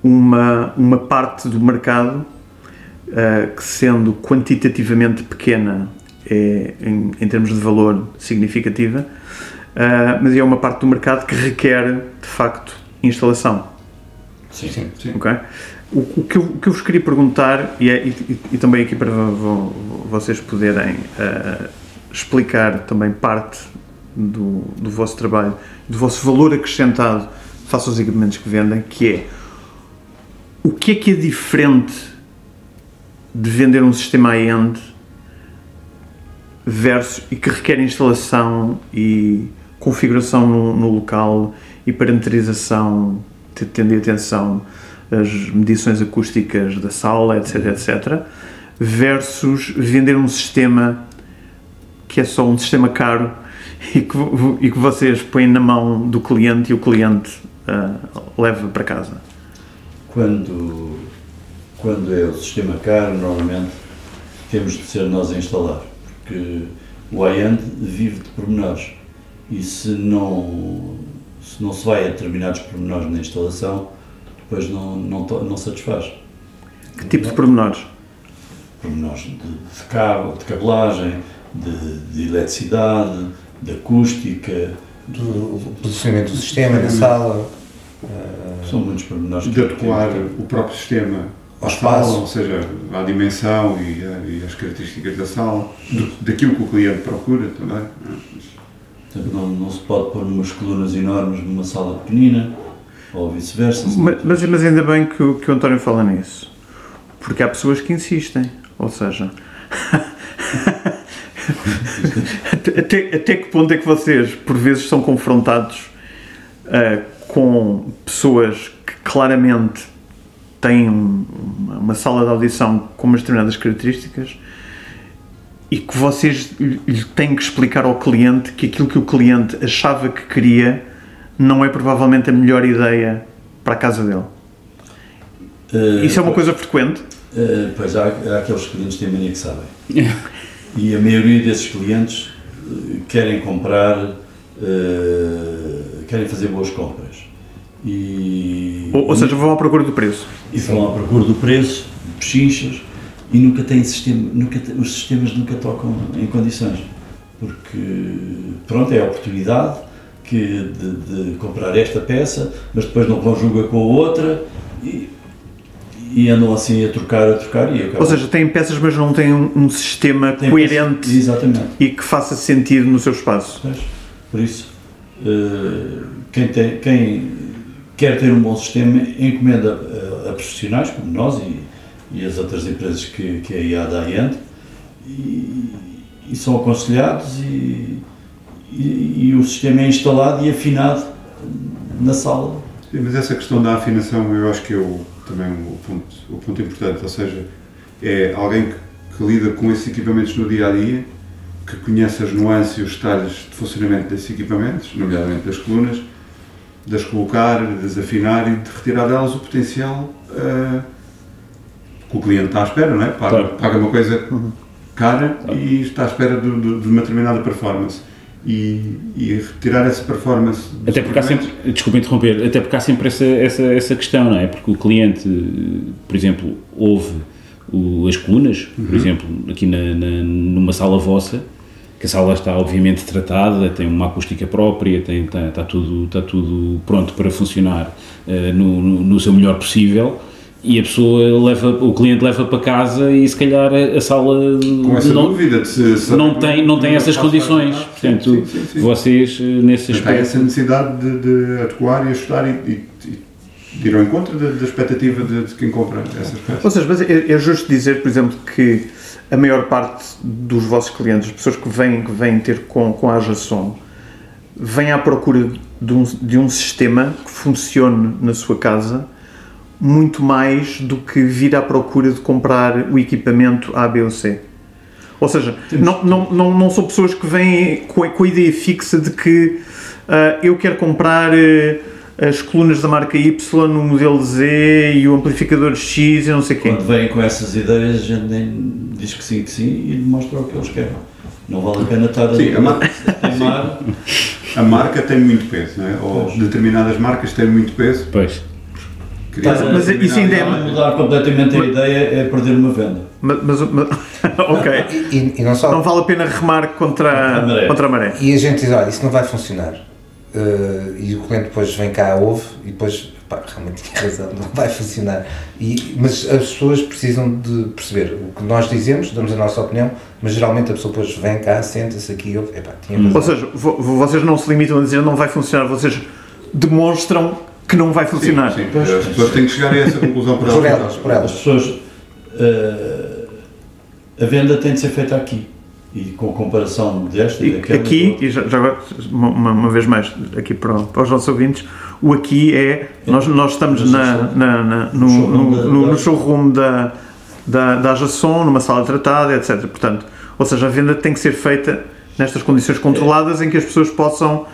uma, uma parte do mercado ah, que, sendo quantitativamente pequena, é, em, em termos de valor, significativa, ah, mas é uma parte do mercado que requer, de facto, instalação. Sim. Sim. Sim. Ok? O, o que eu, o que eu vos queria perguntar, e, é- e- e também aqui para vo- vo- vocês poderem ah, explicar também parte do, do vosso trabalho, do vosso valor acrescentado face aos equipamentos que vendem, que é o que é que é diferente de vender um sistema high-end versus e que requer instalação e configuração no, no local e parametrização, te- tendo em atenção as medições acústicas da sala, etc, etc, versus vender um sistema que é só um sistema caro [laughs] e que, e que vocês põem na mão do cliente e o cliente ah, leva para casa. Quando, quando é o sistema caro, normalmente temos de ser nós a instalar, porque o high-end vive de pormenores e se não, se não se vai a determinados pormenores na instalação, depois não, não, to- não satisfaz. Que tipo de pormenores? Pormenores de, de cabo, de cabelagem, de, de eletricidade, de acústica, Do posicionamento do sistema, da sala, são muitos pormenores. De adequar o próprio sistema Ao sala, espaço. ou seja, à dimensão e, a- e às características da sala, do- daquilo que o cliente procura também. Não, não se pode pôr umas colunas enormes numa sala pequenina, ou vice-versa. Ma- Mas, mas ainda bem que, o- que o António fala nisso. Porque há pessoas que insistem. Ou seja, [laughs] até, até- que ponto é que vocês, por vezes, são confrontados ah, com pessoas que claramente têm um- uma, sala de audição com umas determinadas características e que vocês lhe têm que explicar ao cliente que aquilo que o cliente achava que queria não é provavelmente a melhor ideia para a casa dele. Eh, Isso é uma coisa frequente? eh, pois há, há aqueles clientes que têm mania que sabem. e a maioria desses clientes eh, querem comprar, eh, querem fazer boas compras. E, Ou, ou seja, vão à procura do preço. e vão à procura do preço, pechinchas, e nunca têm sistema, nunca, os sistemas nunca tocam em condições. Porque, pronto, é a oportunidade que, de, de comprar esta peça, mas depois não conjuga com a outra e, e andam assim a trocar, a trocar e acabam. Ou seja, têm peças, mas não têm um, um sistema Tem coerente peças- Exatamente. e que faça sentido no seu espaço. Pois, Por isso, eh, quem, tem, quem quer ter um bom sistema encomenda a, a profissionais como nós e, e as outras empresas que, que a IADA adiante e, e são aconselhados e, e, e o sistema é instalado e afinado na sala. Sim, mas essa questão da afinação eu acho que é o, também o ponto, o ponto importante, ou seja, é alguém que, que lida com esses equipamentos no dia a dia, que conhece as nuances e os detalhes de funcionamento desses equipamentos, nomeadamente das colunas, de as colocar, de as afinar e de retirar delas o potencial eh, que o cliente está à espera, não é? Paga, Claro. paga uma coisa cara e está à espera de, de- de uma determinada performance. E, e retirar essa performance. Até porque há sempre, desculpa interromper, até porque há sempre essa, essa, essa questão, não é? Porque o cliente, por exemplo, ouve o- as colunas, por exemplo, aqui na, na- numa sala vossa, que a sala está obviamente tratada, tem uma acústica própria, tem, está, está tudo, está tudo pronto para funcionar eh, no, no, no seu melhor possível, e a pessoa leva, o cliente leva para casa e se calhar a, sala não, dúvida se, se não tem, não tem essas condições. Portanto, Sim, sim, sim. vocês eh, nesse Mas há essa aspecto. necessidade de, de adequar e ajustar e, e, e de ir ao encontro da, da expectativa de, de quem compra essas peças. Ou seja, mas é, é justo dizer, por exemplo, que a maior parte dos vossos clientes, as pessoas que vêm, que vêm ter com, com a Ajason, vêm à procura de um, de um sistema que funcione na sua casa muito mais do que vir à procura de comprar o equipamento A, B ou C. Ou seja, não, não, não, não são pessoas que vêm com a, com a ideia fixa de que ah, eu quero comprar eh, as colunas da marca Y, o modelo Z e o amplificador X e não sei o quê. Quando vêm com essas ideias, a gente nem diz que sim, que sim e demonstra o que eles querem. Não vale a pena estar Sim, a marca- a teimar. A marca tem muito peso, não é? ou Pois. determinadas marcas têm muito peso. Pois. Queria- a Mas isso ainda é- mudar completamente a ideia é perder uma venda. Mas, mas- [laughs] mas- ok. E, e não só. Não vale a pena remar contra, a maré. contra a maré. E a gente diz, olha, isso não vai funcionar. Eh, e o cliente depois vem cá, ouve e depois, pá, realmente tinha razão, não vai funcionar. E, mas as pessoas precisam de perceber o que nós dizemos, damos a nossa opinião, mas geralmente a pessoa depois vem cá, senta-se aqui e ouve, epá, tinha razão. Ou seja, vo- vocês não se limitam a dizer não vai funcionar, vocês demonstram que não vai funcionar. Sim, sim. As pessoas têm que chegar a essa conclusão por por elas. elas, por As elas. pessoas. eh, a venda tem de ser feita aqui. E com comparação desta e daquela. aqui, e já, já agora, uma, uma- vez mais, aqui para, para os nossos ouvintes, o aqui é. Nós, nós estamos na, na- na- no, showroom no, da- no- showroom da, da, da Ajason, numa sala tratada, etc. Portanto, ou seja, a venda tem que ser feita nestas condições controladas em que as pessoas possam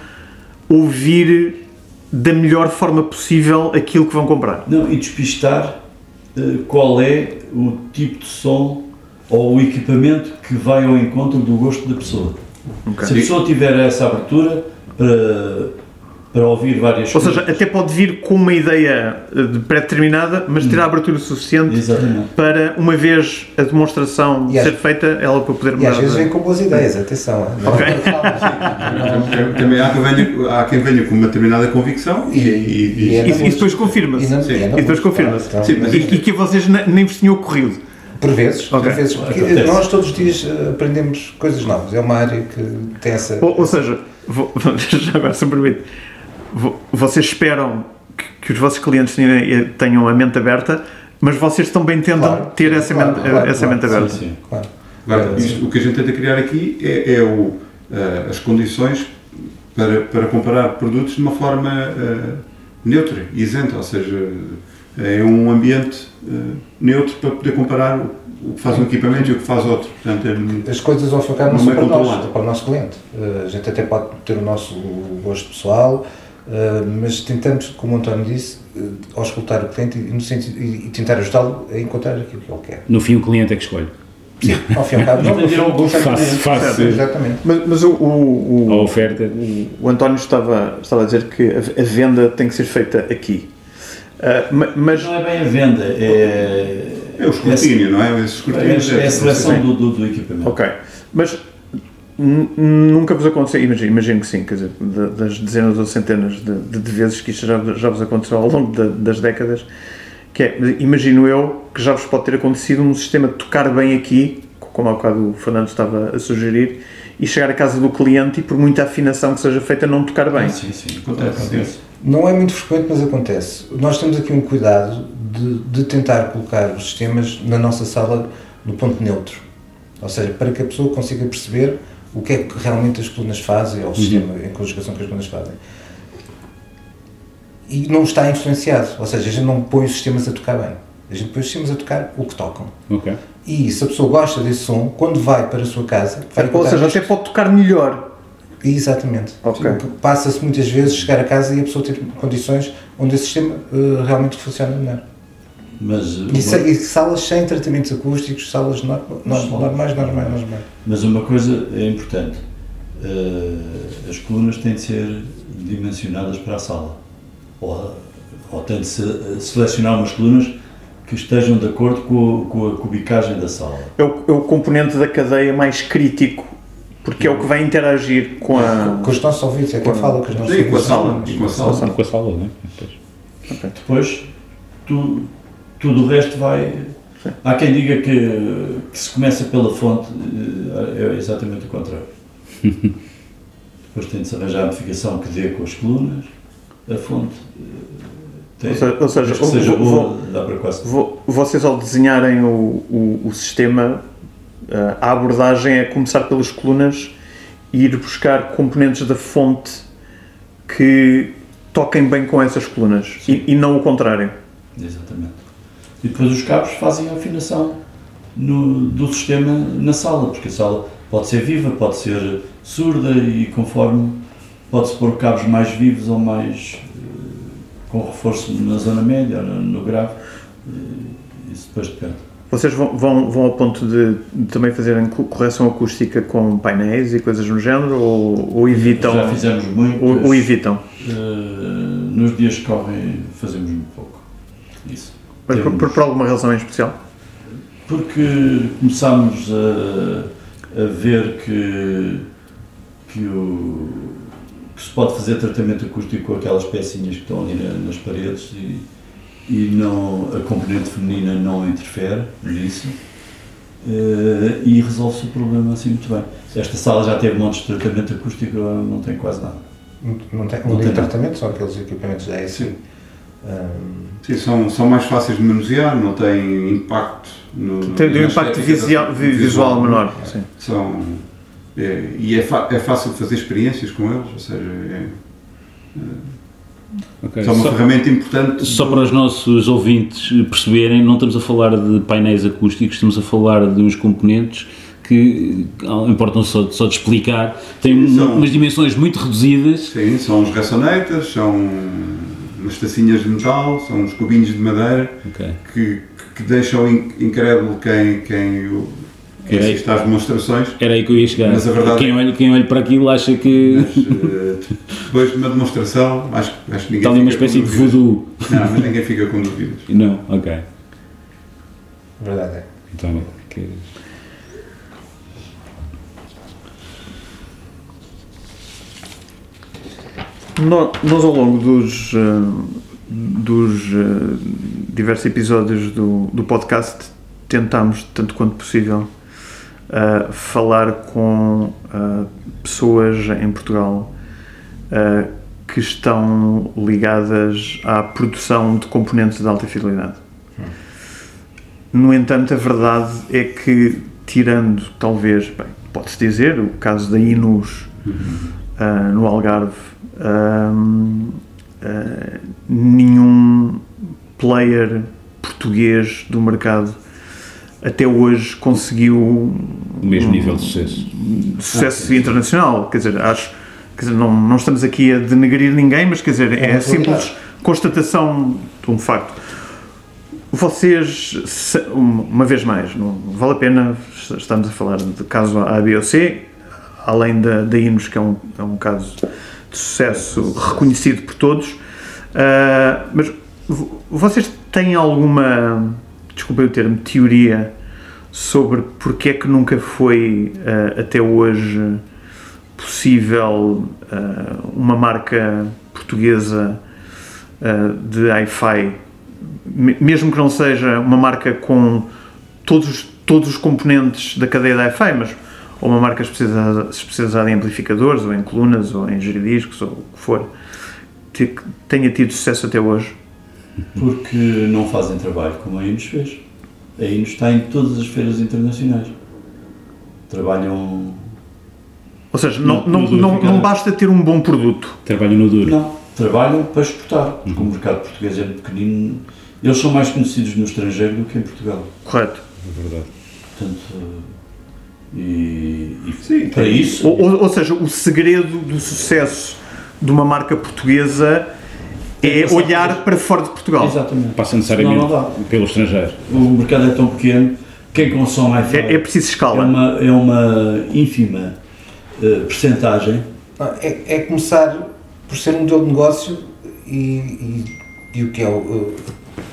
ouvir da melhor forma possível aquilo que vão comprar. Não, e despistar eh, qual é o tipo de som ou o equipamento que vai ao encontro do gosto da pessoa. Ok. Se a pessoa tiver essa abertura para, para ouvir várias Ou seja, coisas. até pode vir com uma ideia eh, de pré-determinada, mas ter a abertura suficiente Exatamente. para, uma vez a demonstração E ser feita, ela para poder E mudar. às vezes de- vem com boas ideias, atenção. não é? Ok. Também- Também há quem, venha, há quem venha com uma determinada convicção e, e, e- E é E, e depois confirma-se. E, é E depois boa. confirma-se. Então, Sim, mas E, e que a vocês ne- nem vos tinha ocorrido. Por vezes, Ok. por vezes porque Acontece. nós todos os dias eh, aprendemos coisas novas. É uma área que tem essa. Ou, ou seja, vo- já [laughs] agora se me permite, vo- vocês esperam que, que os vossos clientes tenham, tenham a mente aberta, mas vocês também tentam Claro. ter essa, Claro, mente, claro, essa claro. mente aberta. Sim, sim. Claro. Agora, isto- o que a gente tenta criar aqui é, é o, eh, as condições para, para comparar produtos de uma forma eh, neutra isenta, ou seja, é um ambiente eh, neutro para poder comparar o, o que faz um equipamento e o que faz outro. Portanto, é, As coisas ao ficar não Não são é para nós, é para o nosso cliente. Eh, A gente até pode ter o nosso gosto pessoal, eh, mas tentamos, como o António disse, auscultar o cliente e, no sentido, e, e tentar ajudá-lo a encontrar aquilo que ele quer. No fim, o cliente é que escolhe. Ao fim e ao cabo, não, o Exatamente. Mas, mas o, o, a o, oferta. o António estava, estava a dizer que a, a venda tem que ser feita aqui. Ah, ma- mas Não é bem a venda, é. é o escrutínio, não é? Esse É, escrutínio é a seleção do, do, do equipamento. Ok, mas nunca vos aconteceu, imagino, imagino que sim, quer dizer, da- das dezenas ou centenas de, de- de vezes que isto já, já vos aconteceu ao longo da- das décadas, que é, imagino eu que já vos pode ter acontecido um sistema de tocar bem aqui, como há bocado o Fernando estava a sugerir, e chegar à casa do cliente e por muita afinação que seja feita não tocar bem. Sim, sim. Acontece, Não é muito frequente, mas acontece. Nós temos aqui um cuidado de, de tentar colocar os sistemas na nossa sala no ponto neutro. Ou seja, para que a pessoa consiga perceber o que é que realmente as colunas fazem, ou o sistema em conjugação que as colunas fazem. E não está influenciado. Ou seja, a gente não põe os sistemas a tocar bem. A gente põe os sistemas a tocar o que tocam. Ok. E se a pessoa gosta desse som, quando vai para a sua casa, vai Ou seja, este- até pode tocar melhor. Exatamente. Ok. O que Passa-se muitas vezes chegar a casa e a pessoa ter condições onde esse sistema eh, realmente funciona melhor. Mas, E, sa- e salas sem tratamentos acústicos, salas nor- normais, normais, normais. mas uma coisa é importante: eh, as colunas têm de ser dimensionadas para a sala. Ou, ou tem de se eh, selecionar umas colunas que estejam de acordo com, a- com a cubicagem da sala. É o, é o componente da cadeia mais crítico, porque é o que vai interagir com a. Com os nossos ouvidos, é que eu falo com os nossos Sim, com a sala. Com a sala. Com a sala, não é? Pois. Depois, tu, tudo o resto vai. Há quem diga que, que se começa pela fonte, eh, é exatamente o contrário. [laughs] Depois tem de se arranjar a modificação que dê com as colunas, a fonte. eh, Tem, Ou seja- ou seja, seja vo- boa, vo- dá para quase. Vo- Vocês, ao desenharem o, o, o sistema, a abordagem é começar pelas colunas e ir buscar componentes da fonte que toquem bem com essas colunas e, e não o contrário. Exatamente. E depois os cabos fazem a afinação no- do sistema na sala, porque a sala pode ser viva, pode ser surda e conforme pode-se pôr cabos mais vivos ou mais eh, com reforço na zona média ou no, no grave. Eh, Isso depois depende. Vocês vão, vão, vão ao ponto de, de também fazerem co- correção acústica com painéis e coisas no género ou, ou evitam? Já fizemos muito. Ou, ou evitam? nos dias que correm fazemos muito pouco. Isso. Mas por, por, por alguma razão em especial? Porque começámos a, a ver que, que, o, que se pode fazer tratamento acústico com aquelas pecinhas que estão ali na- nas paredes e, e não, a componente feminina não interfere nisso eh, e resolve-se o problema assim muito bem. Esta sala já teve montes de tratamento acústico, agora não tem quase nada. Não, tem, Não tem tratamento, são aqueles equipamentos da. Hum, Sim, são, são mais fáceis de manusear, não têm impacto no. Tem um impacto visual, visual menor. Sim. São, é, e é, é fácil de fazer experiências com eles, ou seja, é, Ok. é uma Só, ferramenta importante. só para os nossos ouvintes perceberem, não estamos a falar de painéis acústicos, estamos a falar de uns componentes que, importam só, só de explicar, têm São- uma- umas dimensões muito reduzidas. Sim, são os ressonators, são umas tacinhas de metal, são uns cubinhos de madeira Ok. que, que deixam in- incrédulo quem, quem, quem Ok. assiste às demonstrações. Era aí que eu ia chegar. Mas a verdade quem, é- olha, quem olha para aquilo acha que Mas eh, depois de uma demonstração, acho, que- acho que ninguém está ali uma espécie de voodoo. Não, mas ninguém fica com dúvidas. Não, ok. verdade é. Então, que- No- Nós, ao longo dos, eh, dos eh, diversos episódios do, do podcast, tentámos, tanto quanto possível, eh, falar com eh, pessoas em Portugal que estão ligadas à produção de componentes de alta fidelidade. No entanto, a verdade é que, tirando talvez, bem, pode-se dizer, o caso da Inus ah, no Algarve, nenhum player português do mercado até hoje conseguiu o mesmo nível de sucesso. sucesso internacional. Quer dizer, acho quer dizer, não, não estamos aqui a denegrir ninguém, mas quer dizer, é, uma simples constatação de um facto. Vocês, se- um- uma vez mais, não vale a pena, estamos a falar de caso A, B ou C, além da, da Inos, que é um, é um caso de sucesso reconhecido por todos, ah, mas vo- vocês têm alguma, desculpem o termo, teoria sobre porque é que nunca foi ah, até hoje possível ah, uma marca portuguesa ah, de hi-fi, me- mesmo que não seja uma marca com todos, todos os componentes da cadeia da hi-fi, mas ou uma marca especializada, especializada em amplificadores, ou em colunas, ou em giradiscos, ou o que for, que tenha tido sucesso até hoje. Porque não fazem trabalho como a Inos fez. A Inos está em todas as feiras internacionais. Trabalham. Ou seja, não, Não, não, não, basta ter um bom produto. Trabalho no duro. Não, trabalham para exportar. Porque o mercado português é muito pequenino. Eles são mais conhecidos no estrangeiro do que em Portugal. Correto. É verdade. Portanto, e, e Sim, para tem- isso. Ou- ou seja, o segredo do sucesso de uma marca portuguesa é olhar para fora de Portugal. Exatamente. Passa necessariamente Não, não pelo estrangeiro. O mercado é tão pequeno. Quem consome iPhone É, é preciso é escala. uma, é uma ínfima eh, percentagem Não, É, é começar por ser um modelo de negócio e, e, e o que é o, o-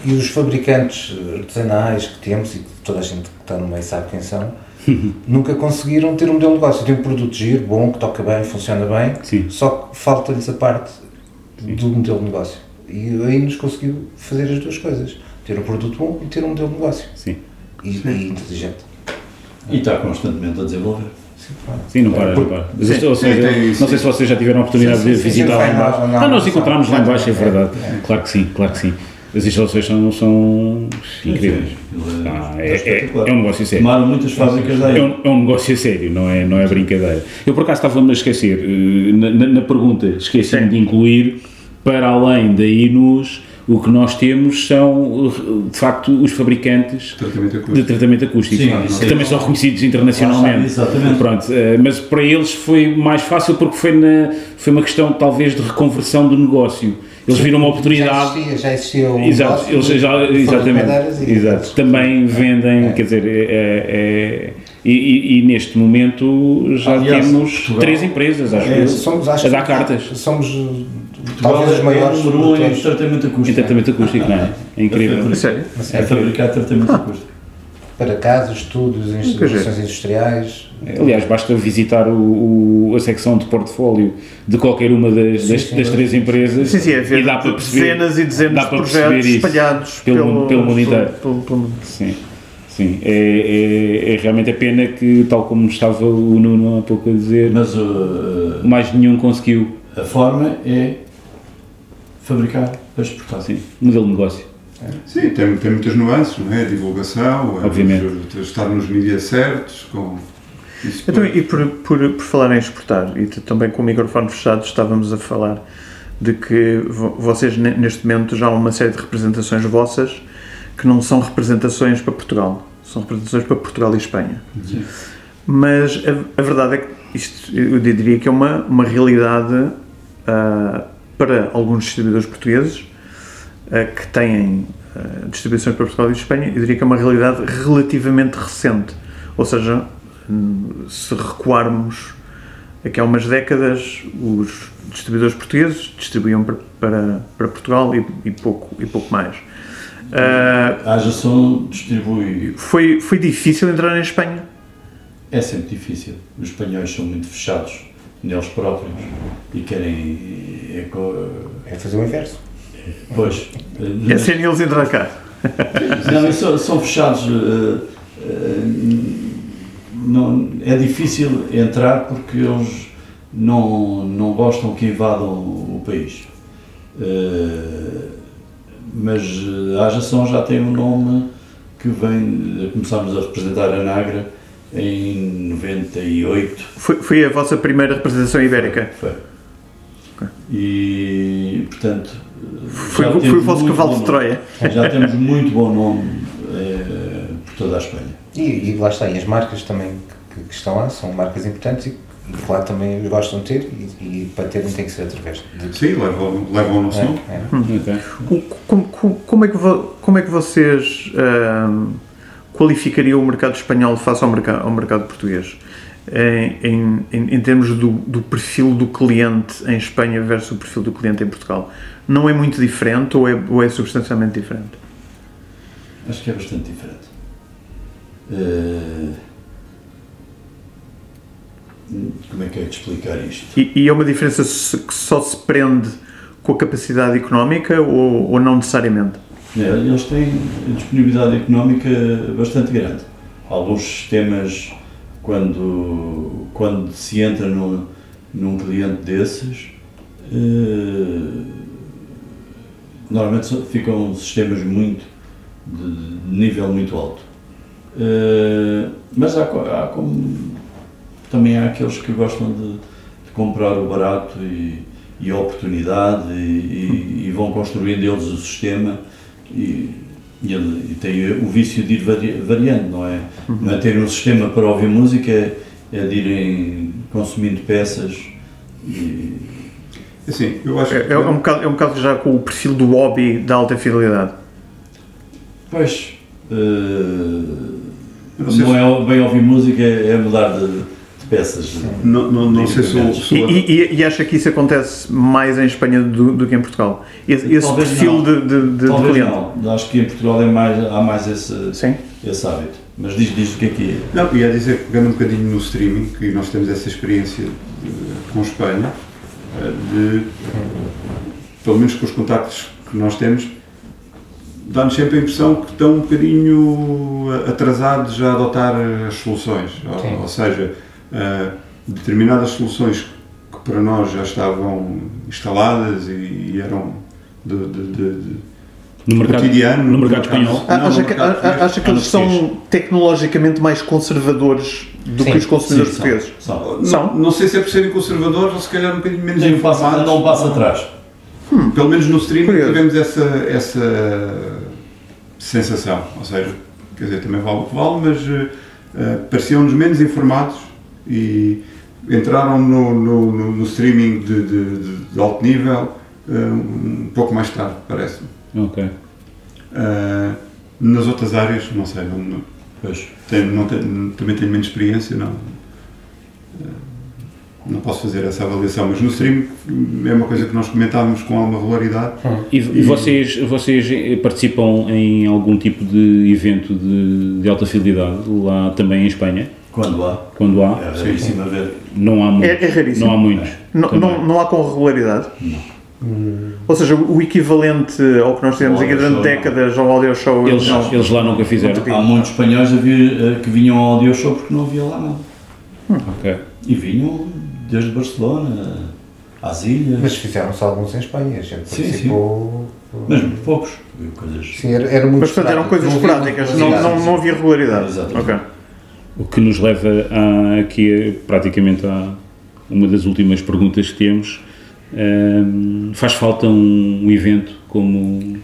e os fabricantes artesanais que temos e que toda a gente que está no meio sabe quem são [laughs] nunca conseguiram ter um modelo de negócio tem um produto giro, bom, que toca bem, funciona bem Sim. só que falta-lhes a parte do modelo de negócio e aí nos conseguiu fazer as duas coisas ter um produto bom e ter um modelo de negócio. Sim. E, e inteligente. E está constantemente a desenvolver. Sim. Sim, não para, não para. Sim. Sim, tem- não sei se vocês já tiveram a oportunidade Sim, sim, de sim, visitar sim, lá embaixo. Ah, nós encontramos lá embaixo, é É, verdade. é. Claro que sim, claro que sim. As instalações são, são incríveis. Aquilo Ah, é, é, é, é um negócio sério. Tomaram muitas fábricas daí. É um, é um negócio a sério, não é, não é brincadeira. Eu por acaso estava-me a esquecer, eh, na, na- na pergunta, esqueci-me Sim. de incluir, para além da INUS, o que nós temos são, de facto, os fabricantes Tratamento de tratamento acústico, Sim, que também é- são reconhecidos internacionalmente. Exatamente. Pronto, eh, mas para eles foi mais fácil porque foi, na, foi uma questão talvez de reconversão do negócio. Eles viram uma Já oportunidade. existia, já existia um Exato, eles já, exatamente, e- exato. Também vendem, É. quer dizer, é, é- e, e- e neste momento já Aliás, temos Portugal- três empresas, acho É, que Somos, acho a dar que cartas Somos uh, Portugal talvez os é maiores o número um em tratamento acústico. em tratamento acústico, não é? É incrível. Sério? É fabricar tratamento acústico. para casas, estúdios, instalações industriais. Aliás, basta visitar o, o- a secção de portfólio de qualquer uma das, das, sim, das sim. três empresas Sim, sim, é ver e dá para perceber. dezenas e dezenas de projetos espalhados pelo- pelo mundo inteiro. pelo- pelo mundo. Sim, sim. É, é, é realmente a pena que, tal como estava o Nuno há pouco a dizer, Mas uh, mais nenhum conseguiu. a forma é fabricar para exportar. Sim, modelo de negócio. Sim, tem, tem muitas nuances, não é? A divulgação, é Obviamente. estar nos mídias certos, com... Isso Então, e por, por, por falar em exportar, e também com o microfone fechado, estávamos a falar de que vo- vocês, ne- neste momento, já há uma série de representações vossas que não são representações para Portugal, são representações para Portugal e Espanha. Sim. Mas a, a verdade é que isto, eu diria que é uma, uma realidade ah, para alguns distribuidores portugueses ah, que têm ah, distribuições para Portugal e Espanha, eu diria que é uma realidade relativamente recente. Ou seja, se recuarmos aqui há umas décadas, os distribuidores portugueses distribuíam para, para, para Portugal e, e pouco, e pouco mais. Ah, A Ajason distribui. foi, foi difícil entrar em Espanha. É sempre difícil. Os espanhóis são muito fechados neles próprios e querem. É, É fazer o inverso. pois. É serem eles entrar cá. Não, são, são fechados. eh, eh, não, é difícil entrar porque eles não, não gostam que invadam o país. Eh, mas eh, a Ajação já tem um nome que vem. Começámos a representar a Nagra em 98. Foi, foi a vossa primeira representação ibérica. Foi. E, portanto. Foi, já foi temos o vosso cavalo de Troia. Já temos muito bom nome eh, por toda a Espanha. E, e lá está, e as marcas também que, que estão lá são marcas importantes e claro também gostam de ter e, e para terem tem que ser através de. Sim, levam, levam o nosso nome. É, é. Como, como- como é que vo- como é que vocês ahm, qualificariam o mercado espanhol face ao mercado, ao mercado português? Em, em, em- termos do, do perfil do cliente em Espanha versus o perfil do cliente em Portugal. Não é muito diferente ou é, ou é substancialmente diferente? Acho que é bastante diferente. Eh, como é que é de explicar isto? E, e é uma diferença se- que só se prende com a capacidade económica ou, ou não necessariamente? É, Eles têm disponibilidade económica bastante grande. Alguns sistemas, quando, quando se entra num, num cliente desses, eh, normalmente ficam sistemas muito de, de nível muito alto. Eh, mas há, há como também há aqueles que gostam de, de comprar o barato e, e a oportunidade e, e- e vão construindo eles o sistema e, e, ele- e tem o vício de ir vari- variando, não é? Não é ter um sistema para ouvir música, é, é de irem consumindo peças e Assim, eu acho É, que... é, um bocado, é um bocado já com o perfil do hobby da alta fidelidade. Pois, eh, Eu não não se- é bem ouvir música, é mudar de peças. Não, não, não sei se o, se E, o- e, e- e acha que isso acontece mais em Espanha do, do que em Portugal? Esse, esse perfil não. de, de, de Talvez cliente? não. Acho que em Portugal é mais, há mais esse, Sim. esse hábito. Mas diz, diz o que é que é. Não, ia dizer, pegando um bocadinho no streaming, que nós temos essa experiência de- com Espanha, eh, de, pelo menos com os contactos que nós temos, dá-nos sempre a impressão que estão um bocadinho atrasados a adotar as soluções. Ou, ou seja, eh, determinadas soluções que para nós já estavam instaladas e, e eram de, de- de- de No mercado, cotidiano. no mercado espanhol. Não, no acha, que, mercado acha Ah, eles são tecnologicamente mais conservadores do Sim. que os consumidores Sim, portugueses? são. São? Não, não sei se é por serem conservadores ou se calhar um bocadinho menos Tem um passo, informados. um passo atrás. Pelo menos no streaming Curioso. tivemos essa, essa sensação. Ou seja, quer dizer, também vale o que vale, mas eh, pareciam-nos menos informados e entraram no, no, no- no streaming de, de- de- de alto nível eh, um pouco mais tarde, parece-me. Ok. Eh, nas outras áreas, não sei, não, não- Pois. tenho- não tenho- também tenho menos experiência, não, eh, não posso fazer essa avaliação, mas no streaming é uma coisa que nós comentávamos com alguma regularidade. E, e vocês, vocês participam em algum tipo de evento de, de alta fidelidade lá também em Espanha? Quando há. Quando há? É raríssimo a ver. Não há muitos. É- é raríssimo. Não há muitos. Não, também. não, não há com regularidade? Ou seja, o equivalente ao que nós tivemos Ao aqui durante show, décadas ao audio show, Eles, não. eles lá nunca fizeram. Há muitos espanhóis a vir, eh, que vinham ao audio show porque não havia lá nada. Ok. E vinham desde Barcelona às ilhas, Mas fizeram-se alguns em Espanha, a gente Sim, participou. mas muito poucos. Coisas. Sim, era, era muito Mas portanto eram coisas não uma não, não, não havia regularidade. Exatamente. Ok. O que nos leva a, aqui a- praticamente a uma das últimas perguntas que temos. Ahm, faz falta um, um evento como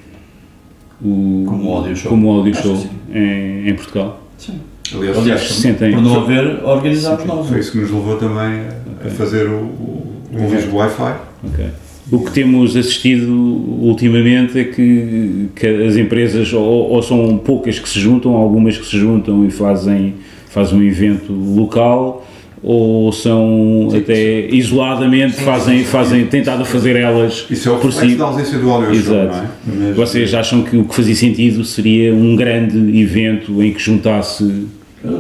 o, Como o Audio Show. como o Audio Show em, em Portugal? Sim. Aliás, Aliás, se sentem- por não haver, organizámos nós. foi isso que nos levou também a, a fazer o, o, o Lisboa Wi-Fi. Ok. O que temos assistido ultimamente é que, que as empresas ou, ou são poucas que se juntam, algumas que se juntam e fazem, fazem um evento local, ou são até isoladamente fazem, fazem tentado fazer elas Isso é o por si. da ausência do audio show, Exato. não é? Mas- Vocês acham que o que fazia sentido seria um grande evento em que juntasse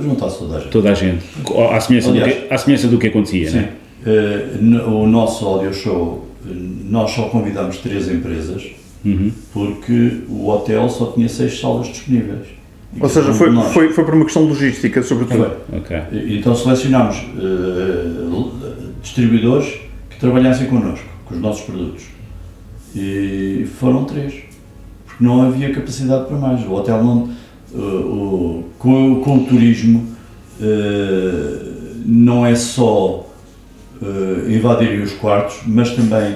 juntasse toda a gente. toda a gente, à semelhança, do, Aliás- que, à semelhança do que acontecia, Sim. né? N- o nosso audio show, eh, nós só convidámos três empresas Uhum. porque o hotel só tinha seis salas disponíveis. Ou seja, foi, foi, foi por uma questão logística, sobretudo. Foi. Ok. E- Então selecionámos l- distribuidores que trabalhassem connosco, com os nossos produtos. E foram três. Porque não havia capacidade para mais. O hotel não. eh, o- com, o- com o turismo eh, não é só eh, invadirem os quartos, mas também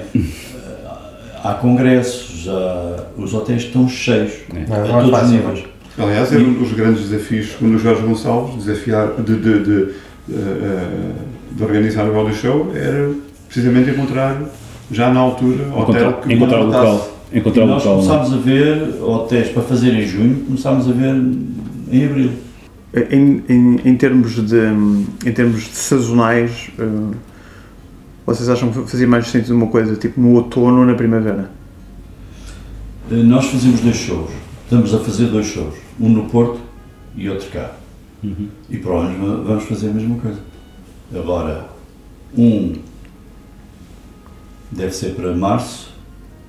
há congressos, há, os hotéis estão cheios Não, a é todos os níveis. Aliás, era um dos grandes desafios, segundo o Jorge Gonçalves, desafiar, de, de, de, eh, de organizar o audio show, era precisamente encontrar, já na altura, hotel Encontrar, que encontrar o local. E Encontrar o nós local. né? começámos a ver hotéis para fazer em junho, começámos a ver em abril. Em, em, em, termos de, em termos de sazonais, eh, vocês acham que fazia mais sentido uma coisa tipo no outono ou na primavera? Eh, Nós fazemos dois shows, estamos a fazer dois shows, um no Porto e outro cá. Uhum. E provavelmente va- vamos fazer a mesma coisa. Agora, um deve ser para março.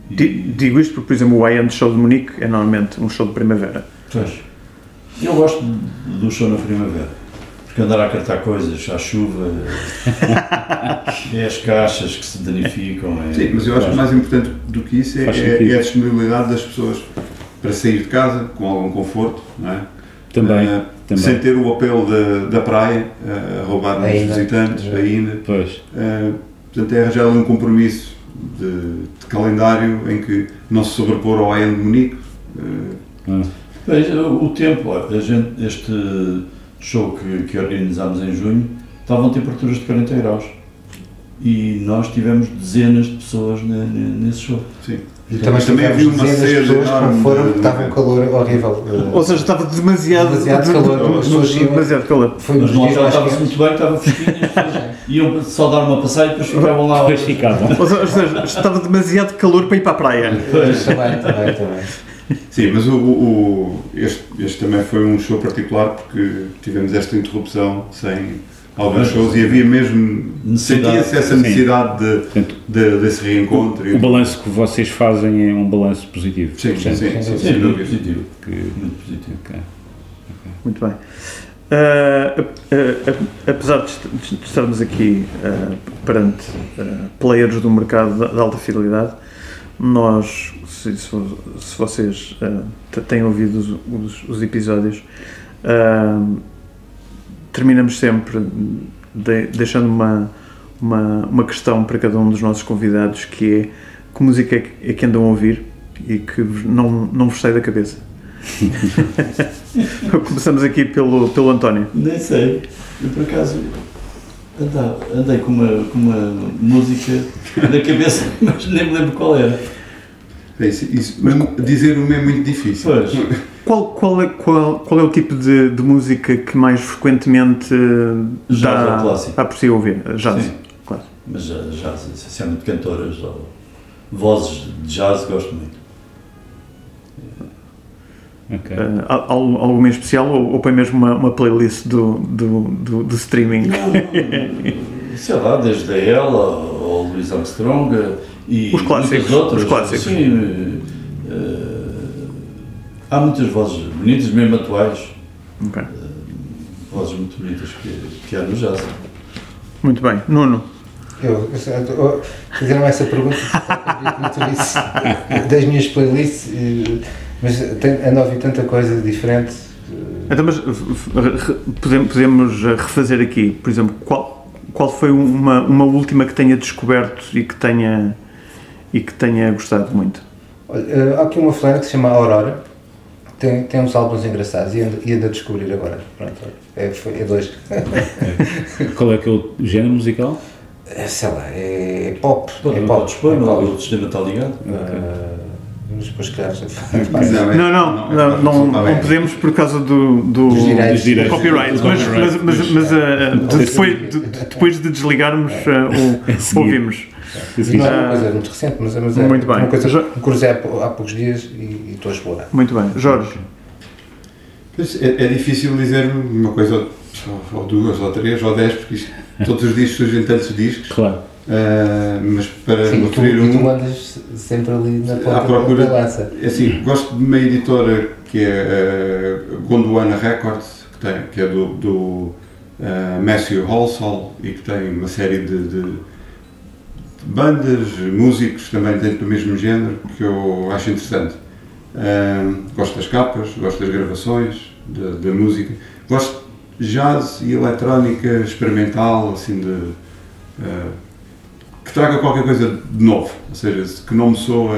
e- Di- Digo isto porque, por exemplo, o I Am Show de Munique é normalmente um show de primavera. Pois. Eu gosto do show na primavera. Porque andar a cartar coisas à chuva, [laughs] é as caixas que se danificam. É, Sim, mas eu acho que mais importante do que isso é, é- é a disponibilidade das pessoas para sair de casa com algum conforto, não é? Também, Eh, também. Sem ter o apelo da, da praia eh, a roubar nos Ainda. visitantes, ainda. Pois. Eh, portanto, é arranjar ali um compromisso de, de calendário em que não se sobrepor ao IAM de Munique. Pois, o tempo, olha, gente, este show que, que organizámos em junho, estavam temperaturas de 40 graus. E nós tivemos dezenas de pessoas ne- ne- nesse show. sim. E também, Também havia uma sede enorme foram de- estava um calor horrível. Ou seja, estava demasiado, Demasiado calor, iam- demasiado calor. Foi Mas no dias hotel estava-se muito bem, estava fresquinho, iam só dar uma passeio e depois ficavam lá. Depois ficavam. [laughs] Ou seja, ou seja, estava demasiado calor para ir para a praia. Pois. Também, também, também. Sim, mas o, o- o- este, este também foi um show particular porque tivemos esta interrupção sem, alguns shows e havia mesmo, sentia-se essa necessidade de, de- desse reencontro. e- o balanço que vocês fazem é um balanço positivo. Sim, sim, sim, sim, Sim, muito positivo. que- Muito positivo. Muito bem. Ah, a- a- apesar de, est- de estarmos aqui ah, perante ah, players do mercado da, da alta fidelidade, nós, se, se vo- se vocês ah, têm ouvido os, os- os episódios, ah, terminamos sempre de- deixando uma, uma, uma questão para cada um dos nossos convidados, que é que música é que, é que andam a ouvir e que não, não vos sai da cabeça. [laughs] Começamos aqui pelo, pelo António. Nem sei. Eu por acaso andava- andei com uma, com uma música na cabeça, [laughs] mas nem me lembro qual era. É isso, isso. Mas dizer uma é muito difícil. Pois. [laughs] Qual, qual, é, qual, qual é o tipo de, de música que mais frequentemente eh, Jazz dá, ou clássico? dá por si a ouvir? Jazz. Sim. Claro. Mas já, já essencialmente cantoras ou vozes de jazz gosto muito. ok. Eh, há- há alguma em especial ou, ou põe mesmo uma, uma playlist do, do, do, do streaming? Não, [laughs] sei lá, desde a ela ao Louis Armstrong eh, e Os clássicos, outras. os clássicos. Sim, eh, há muitas vozes bonitas, mesmo atuais, Ok. vozes muito bonitas que, que há no jazz. Muito bem. Nuno, Eu, eu, fizeram essa pergunta tu disse, das minhas playlists, mas tenho, ando a ouvir tanta coisa diferente. então, mas, podemos, refazer aqui, por exemplo, qual, qual foi uma, uma última que tenha descoberto e que tenha, e que tenha gostado muito? Olha, eh, há aqui uma fulana que se chama Aurora, tem, tem uns álbuns engraçados e ando, e ando a descobrir agora. Pronto, é, foi- é dois. Qual é que é o género musical? É, sei lá, é, é pop. Pode, é pop. podes pôr, é pop. o sistema está ligado. Eh, Mas [laughs] faz. é- Não, não, não, não, não podemos por causa do, do, Dos direitos. Dos direitos. copyright, mas, mas, mas, mas, eh, de- Sim. depois, de, de- depois de desligarmos, eh, o- [laughs] seguir. ouvimos. Assim, Não é uma Ah, coisa muito recente, mas, mas é muito bem. uma coisa que me cruzei há, há poucos dias e, e estou a explorar. Muito bem. Jorge, Pois, É, é difícil dizer uma coisa, ou, ou duas, ou três, ou dez, porque isto, todos os dias surgem tantos discos, Claro. Ah, mas para Sim, tu, referir e tu um, andas sempre ali na à ponta procura, da lança. é assim, gosto de uma editora que é a Gondwana Records, que, tem, que é do, do ah, Matthew Halsall e que tem uma série de, de- de bandas, músicos também dentro do mesmo género, que eu acho interessante. Ah, gosto das capas, gosto das gravações, da, da música, gosto de jazz e eletrónica experimental, assim de. ah, que traga qualquer coisa de novo, ou seja, que não me soa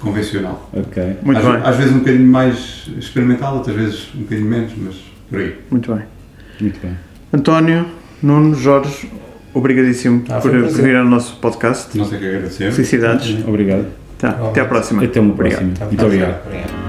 convencional. Ok. muito às, bem. às vezes um bocadinho mais experimental, outras vezes um bocadinho menos, mas por aí. Muito bem. Muito bem. António, Nuno, Jorge, obrigadíssimo Ah, por, por vir ao nosso podcast. Não sei o que agradecer. Felicidades. Obrigado. Tá, até à próxima. Até uma Obrigado. próxima. Tá, Muito obrigado. obrigado.